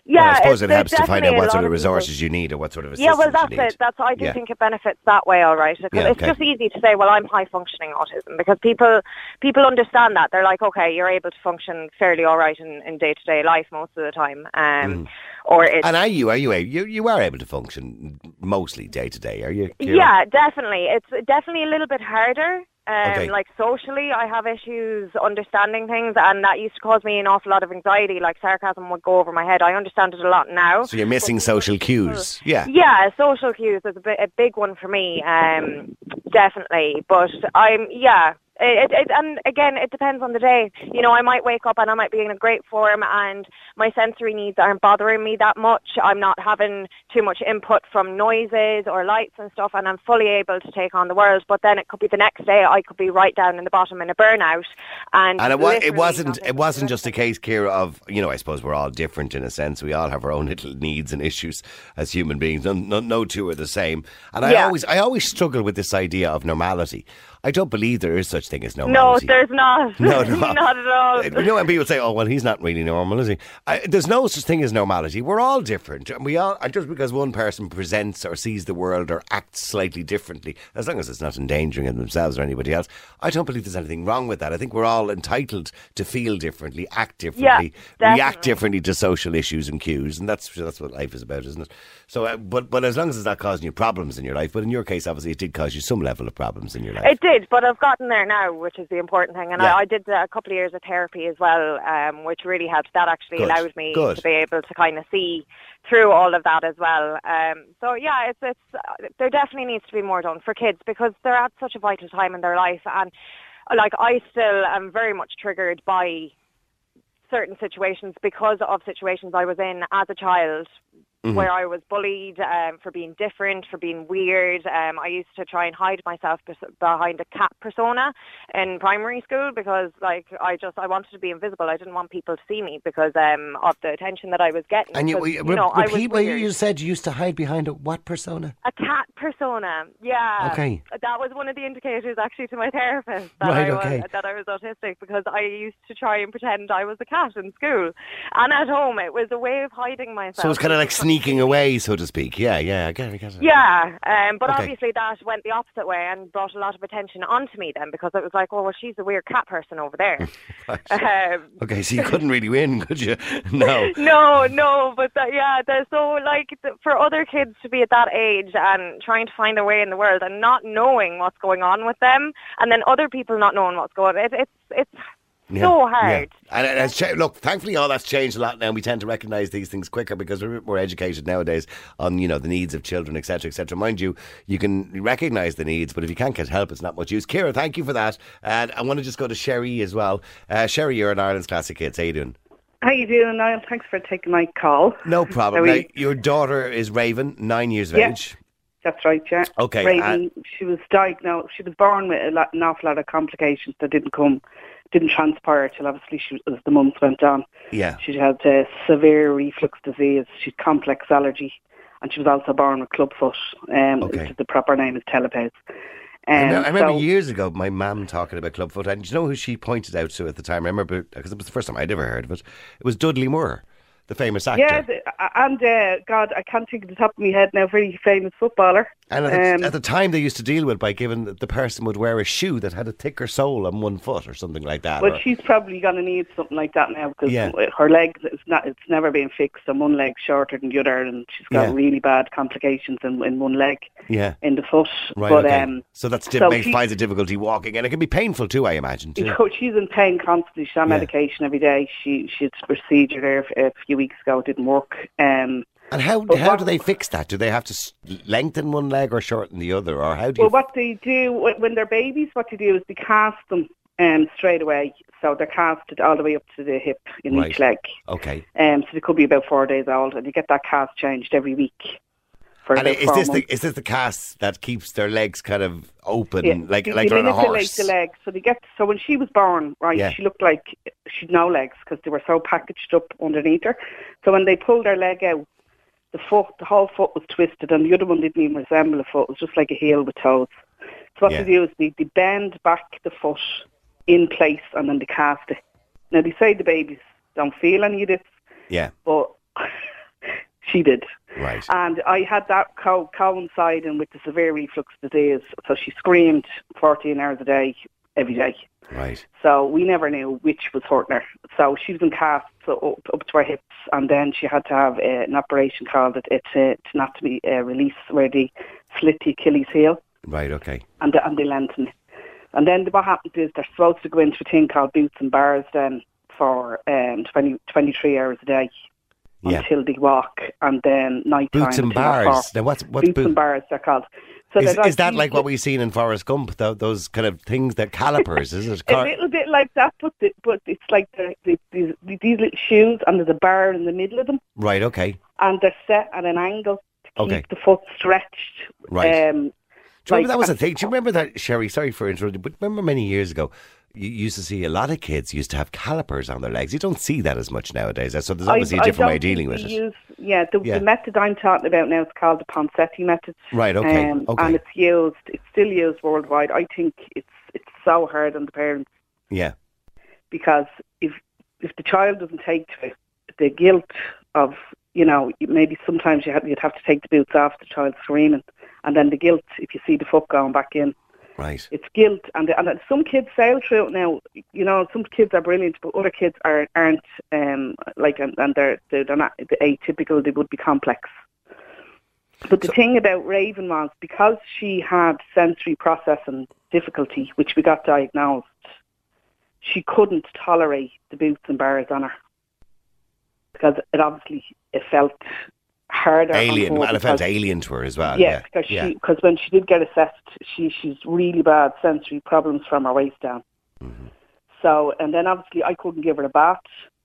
yeah, well, I suppose it helps to find out what sort of people- resources you need or what sort of Yeah, assistance well, that's you need. it. That's I do Yeah. think it benefits that way, all right. Yeah, it's just easy to say, well, I'm high functioning autism because people people understand that. They're like, okay, you're able to function fairly all right in in day to day life most of the time. Um, or it's Mm. And are you? Are you? You you are able to function mostly day to day? Are you? Kira? Yeah, definitely. It's definitely a little bit harder. Um, Okay. Like socially, I have issues understanding things, and that used to cause me an awful lot of anxiety. Like sarcasm would go over my head. I understand it a lot now. So you're missing social cues. Yeah. Yeah, social cues is a, bit, a big one for me, um, definitely. But I'm, yeah, it, it, and again, it depends on the day. You know, I might wake up and I might be in a great form, and my sensory needs aren't bothering me that much. I'm not having too much input from noises or lights and stuff, and I'm fully able to take on the world. But then it could be the next day I could be right down in the bottom in a burnout, and And it, was, it wasn't, it wasn't just a case, Kira, of you know I suppose we're all different in a sense. We all have our own little needs and issues as human beings. No, no, no two are the same. And I Yeah. always I always struggle with this idea of normality. I don't believe there is such thing as normality. No, there's not. No, no. not at all. You know when people say, "Oh, well, he's not really normal, is he?" I, there's no such thing as normality. We're all different, and we all. And just because one person presents or sees the world or acts slightly differently, as long as it's not endangering themselves or anybody else, I don't believe there's anything wrong with that. I think we're all entitled to feel differently, act differently, react differently to social issues and cues, and that's that's what life is about, isn't it? So, uh, but but as long as it's not causing you problems in your life, but in your case, obviously, it did cause you some level of problems in your life. It did, but I've gotten there now, which is the important thing. And Yeah. I, I did a couple of years of therapy as well, um, which really helped. That actually Good. allowed me Good. to be able to kind of see through all of that as well. Um, so yeah, it's it's uh, there definitely needs to be more done for kids because they're at such a vital time in their life, and uh, like I still am very much triggered by certain situations because of situations I was in as a child Mhm. where I was bullied um, for being different, for being weird. Um, I used to try and hide myself bes- behind a cat persona in primary school because, like, I just I wanted to be invisible. I didn't want people to see me because um, of the attention that I was getting. And you, you, you know, I was repeat what you said. You used to hide behind a what persona? A cat persona, yeah. Okay. That was one of the indicators actually to my therapist that Right, I was okay. that I was autistic because I used to try and pretend I was a cat in school, and at home it was a way of hiding myself. So it's kind of like sneaking away, so to speak. Yeah, yeah, I get it. I get it. Yeah, um, but Okay. obviously that went the opposite way and brought a lot of attention onto me then because it was like, oh well, she's a weird cat person over there. um, Okay, so you couldn't really win, could you? No. no, no, but that, yeah, so like th- for other kids to be at that age and trying to find their way in the world and not knowing what's going on with them, and then other people not knowing what's going on. It, it's it's so hard. Yeah. And it has cha- look, thankfully, all that's changed a lot now. We tend to recognise these things quicker because we're a bit more educated nowadays on you know the needs of children, etc., etc. Mind you, you can recognise the needs, but if you can't get help, it's not much use. Kira, thank you for that. And I want to just go to Sherry as well. Uh, Sherry, you're an Ireland's classic hits. How you doing? How you doing, Niall? Thanks for taking my call. No problem. Now, your daughter is Raven, nine years of Yeah. age. That's right, yeah. Okay, Raven, she was diagnosed. She was born with a lot, an awful lot of complications that didn't come, didn't transpire till obviously she, as the months went on. Yeah. She had uh, severe reflux disease. She had complex allergy, and she was also born with clubfoot. Um, Okay. The proper name is. I Um, I remember so- years ago my mum talking about Clubfoot, and do you know who she pointed out to at the time? I remember because it was the first time I'd ever heard of it. It was Dudley Moore, the famous actor. Yeah, and uh, God, I can't think of the top of my head now. Very famous footballer. And at the, Um, at the time, they used to deal with by giving the person would wear a shoe that had a thicker sole on one foot or something like that. But or- she's probably going to need something like that now because Yeah. her legs, it's not, it's never been fixed, and one leg's shorter than the other, and she's got Yeah. really bad complications in, in one leg, yeah. in the foot. Right. but okay. um, so that's di- so makes, she- finds a difficulty walking, and it can be painful too. I imagine. Too. you know, she's in pain constantly. She's on Yeah. medication every day. She she had a procedure there a few weeks ago. It didn't work. Um, And how but how what- do they fix that? Do they have to lengthen one leg or shorten the other, or how do you? Well, what they do when they're babies, what they do is they cast them um, straight away. So they're casted all the way up to the hip in Right. each leg. okay. Um, so they could be about four days old, and you get that cast changed every week. For And is this the is this the cast that keeps their legs kind of open, Yeah, like they, like they they're on a manipulate horse? the legs. So they get so when she was born, right, Yeah. she looked like she'd no legs because they were so packaged up underneath her. So when they pulled her leg out, the foot, the whole foot was twisted, and the other one didn't even resemble a foot. It was just like a heel with toes. So what Yeah. they do is they, they bend back the foot in place, and then they cast it. Now they say the babies don't feel any of this, Yeah. but she did. Right. And I had that co- coinciding with the severe reflux disease. So she screamed 14 hours a day, every day. Right. So we never knew which was hurting her. So she was in cast so up, up to her hips, and then she had to have uh, an operation called it, it's uh, tenotomy uh, release, where they slit the Achilles heel Right. Okay. and, and they lengthen it. And then what happens is they're supposed to go into a thing called boots and bars then for um, 20, 23 hours a day Yeah. until they walk, and then night time. Boots and bars. Now, what's what's boots boot- and bars? They're called. So is, is that like what we've seen in Forrest Gump? Tho- those kind of things that calipers? Is it? A little bit like that, but the, but it's like the, the, these, these little shoes, and there's a bar in the middle of them, right. Okay. and they're set at an angle to Okay. keep the foot stretched. Right. Um, Do you remember that was a thing? Do you remember that, Sherry? Sorry for interrupting, but remember many years ago, you used to see a lot of kids used to have calipers on their legs. You don't see that as much nowadays. So there's obviously I- a different way of dealing with it. Use, yeah, the, Yeah. the method I'm talking about now is called the Ponseti method. Right, okay, Um, okay. And it's used, it's still used worldwide. I think it's it's so hard on the parents Yeah. because if if the child doesn't take to it, the guilt of you know maybe sometimes you have, you'd have to take the boots off the child screaming, and then the guilt if you see the foot going back in. Right. It's guilt, and and some kids sail through it now. You know, some kids are brilliant, but other kids are aren't. Um, like and, and they're they're not the atypical. They would be complex. But the thing about Raven was because she had sensory processing difficulty, which we got diagnosed, she couldn't tolerate the boots and bars on her because it obviously it felt harder. Alien. her And it felt because- alien to her as well. yeah, because yeah. she because when she did get assessed, she she's really bad sensory problems from her waist down. Mm-hmm. So and then obviously I couldn't give her a bath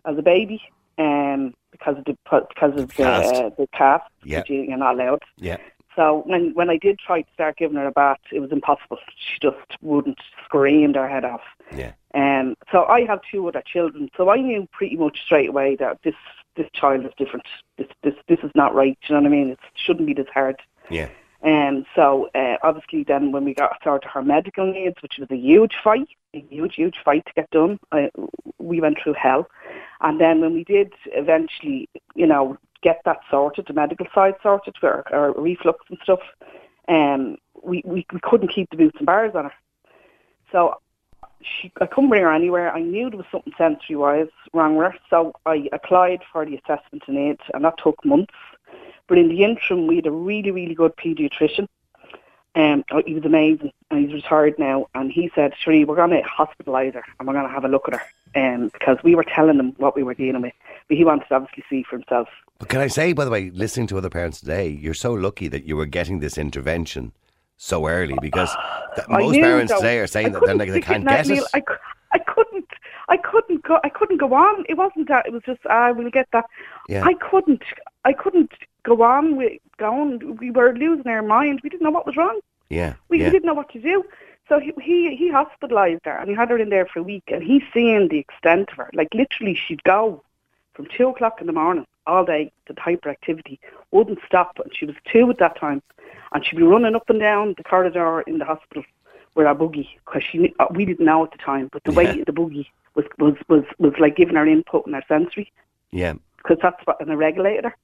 as a baby, um, because of the because of the Cast. uh, the cast, Yeah. which you- you're not allowed. Yeah. So when when I did try to start giving her a bath, it was impossible. She just wouldn't screamed her head off. Yeah. Um, so I have two other children, so I knew pretty much straight away that this this child is different. This this this is not right. You know what I mean? It shouldn't be this hard. Yeah. And so uh, obviously then when we got started her medical needs, which was a huge fight, a huge, huge fight to get done, I, we went through hell. And then when we did eventually, you know, get that sorted, the medical side sorted for our, our reflux and stuff, um, we, we, we couldn't keep the boots and bars on her. So she, I couldn't bring her anywhere. I knew there was something sensory-wise wrong with her, so I applied for the assessment and aid, and that took months. But in the interim, we had a really, really good paediatrician. Um, oh, he was amazing, and he's retired now. And he said, "Sheree, we're going to hospitalise her, and we're going to have a look at her." Um, because we were telling him what we were dealing with, but he wanted to obviously see for himself. But can I say, by the way, listening to other parents today, you're so lucky that you were getting this intervention so early because I most parents today are saying that they're like, they can't get it. I, I couldn't. I couldn't go. I couldn't go on. It wasn't that. It was just ah, I we'll get that. Yeah. I couldn't. I couldn't go on with going. We were losing our mind. We didn't know what was wrong. Yeah. We, we didn't know what to do. So he he, he hospitalised her and he had her in there for a week and he's seeing the extent of her. Like literally she'd go from two o'clock in the morning all day the hyperactivity, wouldn't stop and she was two at that time and she'd be running up and down the corridor in the hospital with our buggy because she we didn't know at the time, but the way the buggy was was was was like giving her input and her sensory Yeah. because that's what and it regulated her.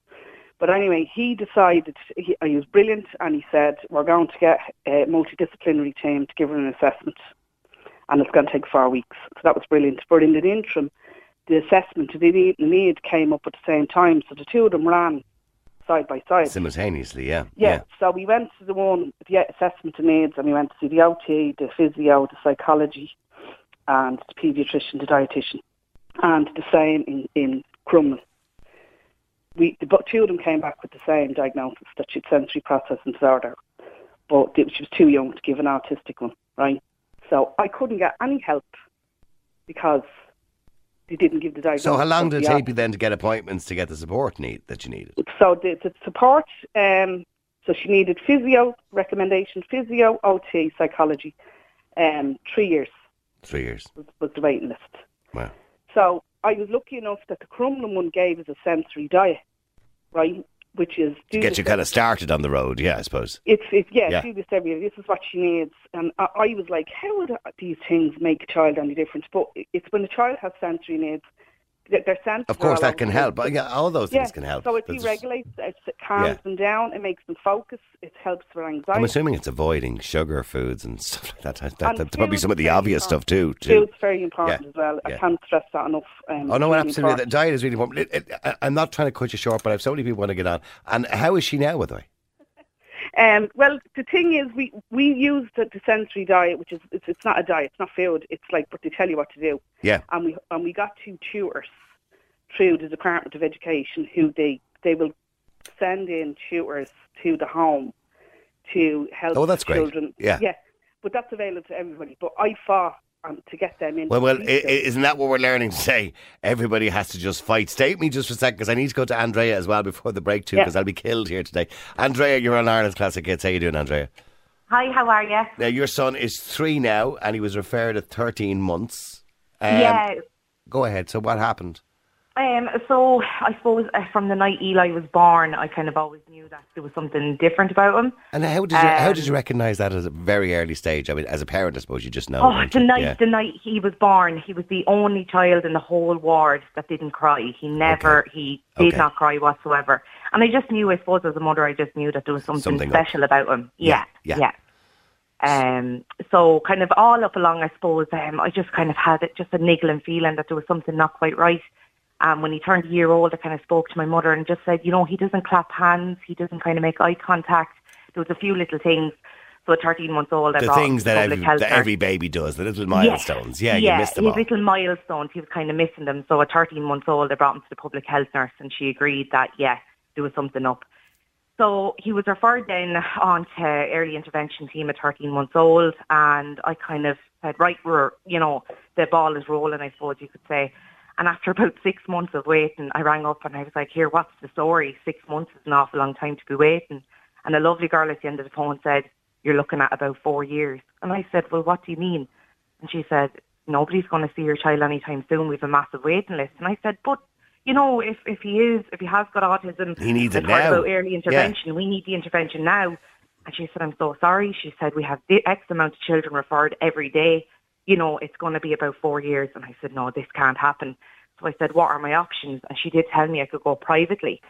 But anyway, he decided he, he was brilliant, and he said we're going to get a multidisciplinary team to give her an assessment, and it's going to take four weeks. So that was brilliant. But in the interim, the assessment and the need, came up at the same time, so the two of them ran side by side. Simultaneously, yeah. Yeah. So we went to the one, the assessment and needs, and we went to see the OT, the physio, the psychology, and the paediatrician, the dietitian, and the same in in Crumlin. We, the, but two of them came back with the same diagnosis that she had sensory processing disorder, but she was too young to give an autistic one, right? So I couldn't get any help because they didn't give the diagnosis. So how long did it take you then to get appointments to get the support need that you needed? so the, the support, um, so she needed physio, recommendation, physio, OT, psychology, um, three years Three years. was, was the waiting list. Wow. So I was lucky enough that the Crumlin one gave us a sensory diet, right? Which is To get you kind of started on the road, yeah, I suppose. It's, it's yeah, Yeah. do this every year. This is what she needs, and I, I was like, how would uh, these things make a child any different? But it's when a child has sensory needs, their, their senses. Of course, that can help. But yeah, all those yeah, things can help. So it That's- deregulates, it calms Yeah. them down, it makes them focus, it helps with anxiety. I'm assuming it's avoiding sugar foods and stuff like that. that, that that's probably some of the obvious stuff too. too. Food's very important Yeah, as well. I can't stress that enough. Um, Oh no, really absolutely. The diet is really important. It, it, I- I'm not trying to cut you short, but I have so many people want to get on. And how is she now, by the way? Um, well, the thing is, we we use the, the sensory diet, which is it's, it's not a diet, it's not food. It's like, but they tell you what to do. Yeah. And we and we got two tutors through the Department of Education who they they will send in tutors to the home to help Oh, that's great. children. Yeah. yeah. But that's available to everybody. But I fought um, to get them in. Well, well, i- i- isn't that what we're learning today? Everybody has to just fight. Stay with me just for a second because I need to go to Andrea as well before the break too Yeah. because I'll be killed here today. Andrea, you're on Ireland's Classic Hits. How you doing, Andrea? Hi, how are you? Now, your son is three now and he was referred at 13 months. Um, yeah. Go ahead. So what happened? Um, so I suppose uh, from the night Eli was born, I kind of always knew that there was something different about him. And how did you how did Um, you recognise that at a very early stage? I mean, as a parent, I suppose you just know. Oh, the you? night Yeah. the night he was born, he was the only child in the whole ward that didn't cry. He never he did Okay. not cry whatsoever. And I just knew, I suppose, as a mother, I just knew that there was something, Something up. special about him. Yeah, Yeah, yeah. Um, so kind of all up along, I suppose, um, I just kind of had it, just a niggling feeling that there was something not quite right. Um, when he turned a year old, I kind of spoke to my mother and just said, you know, he doesn't clap hands, he doesn't kind of make eye contact. There was a few little things. So at 13 months old, I The things that every, that every baby does, the little milestones. Yeah, you missed them his all. little milestones, he was kind of missing them. So at 13 months old, I brought him to the public health nurse and she agreed that, yeah, there was something up. So he was referred then on to early intervention team at 13 months old and I kind of said, right, we're, you know, the ball is rolling, I suppose you could say. And after about six months of waiting, I rang up and I was like, here, what's the story? Six months is an awful long time to be waiting. And a lovely girl at the end of the phone said, you're looking at about four years. And I said, well, what do you mean? And she said, nobody's going to see your child anytime soon. We've a massive waiting list. And I said, but, you know, if, if he is, if he has got autism, He needs it now. about early intervention. We need the intervention now. And she said, I'm so sorry. She said, we have the X amount of children referred every day. You know, it's going to be about four years. And I said, no, this can't happen. So I said, what are my options? And she did tell me I could go privately.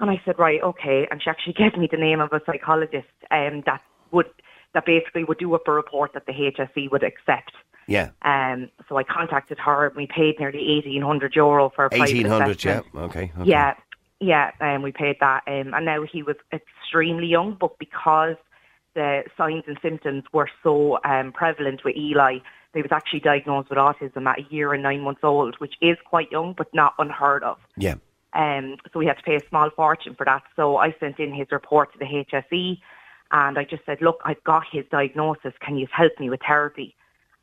And I said, right, okay. And she actually gave me the name of a psychologist um, that would that basically would do up a report that the HSE would accept. Yeah. Um, so I contacted her and we paid nearly 1800 euro for a private Eighteen hundred. Yeah. Okay. okay. Yeah, yeah, and we paid that. Um, and now he was extremely young, but because the signs and symptoms were so um, prevalent with Eli, he was actually diagnosed with autism at a year and nine months old, which is quite young, but not unheard of. Yeah. Um, so we had to pay a small fortune for that. So I sent in his report to the HSE and I just said, look, I've got his diagnosis. Can you help me with therapy?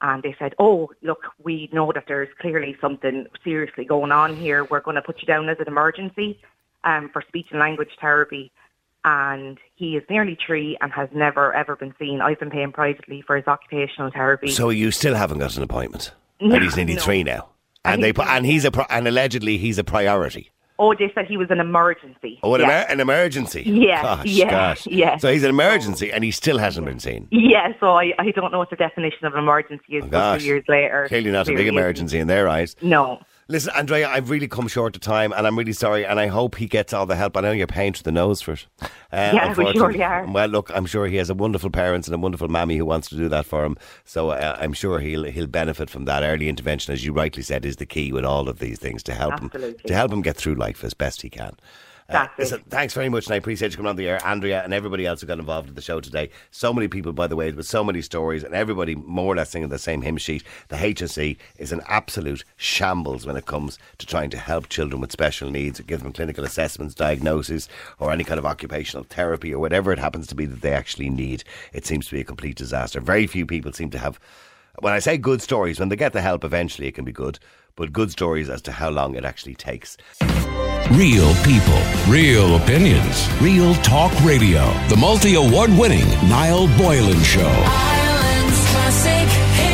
And they said, oh, look, we know that there's clearly something seriously going on here. We're going to put you down as an emergency um, for speech and language therapy. And he is nearly three and has never, ever been seen. I've been paying privately for his occupational therapy. So you still haven't got an appointment, No, and he's nearly no. three now, and they and he's a and allegedly he's a priority. oh, they said he was an emergency. Oh, an, yeah. emer- an emergency. Yeah, Gosh, yeah, gosh. yeah. So he's an emergency, and he still hasn't been seen. Yeah, so I, I don't know what the definition of an emergency is. Oh, gosh. two years later, Clearly not a big emergency in their eyes. No. Listen, Andrea, I've really come short of time, and I'm really sorry, and I hope he gets all the help. I know you're paying through the nose for it. Uh, Yeah, we surely are. Well, look, I'm sure he has a wonderful parents and a wonderful mammy who wants to do that for him. So uh, I'm sure he'll he'll benefit from that. Early intervention, as you rightly said, is the key with all of these things to help him to help him get through life as best he can. Uh, That's listen, thanks very much, and I appreciate you coming on the air, Andrea, and everybody else who got involved in the show today. So many people, by the way, with so many stories, and everybody more or less singing the same hymn sheet. The HSE is an absolute shambles when it comes to trying to help children with special needs, give them clinical assessments, diagnoses, or any kind of occupational therapy, or whatever it happens to be that they actually need. It seems to be a complete disaster. Very few people seem to have. When I say good stories, when they get the help, eventually it can be good, but good stories as to how long it actually takes. Real people, real opinions, real talk radio. The multi award winning Niall Boylan Show. Ireland's classic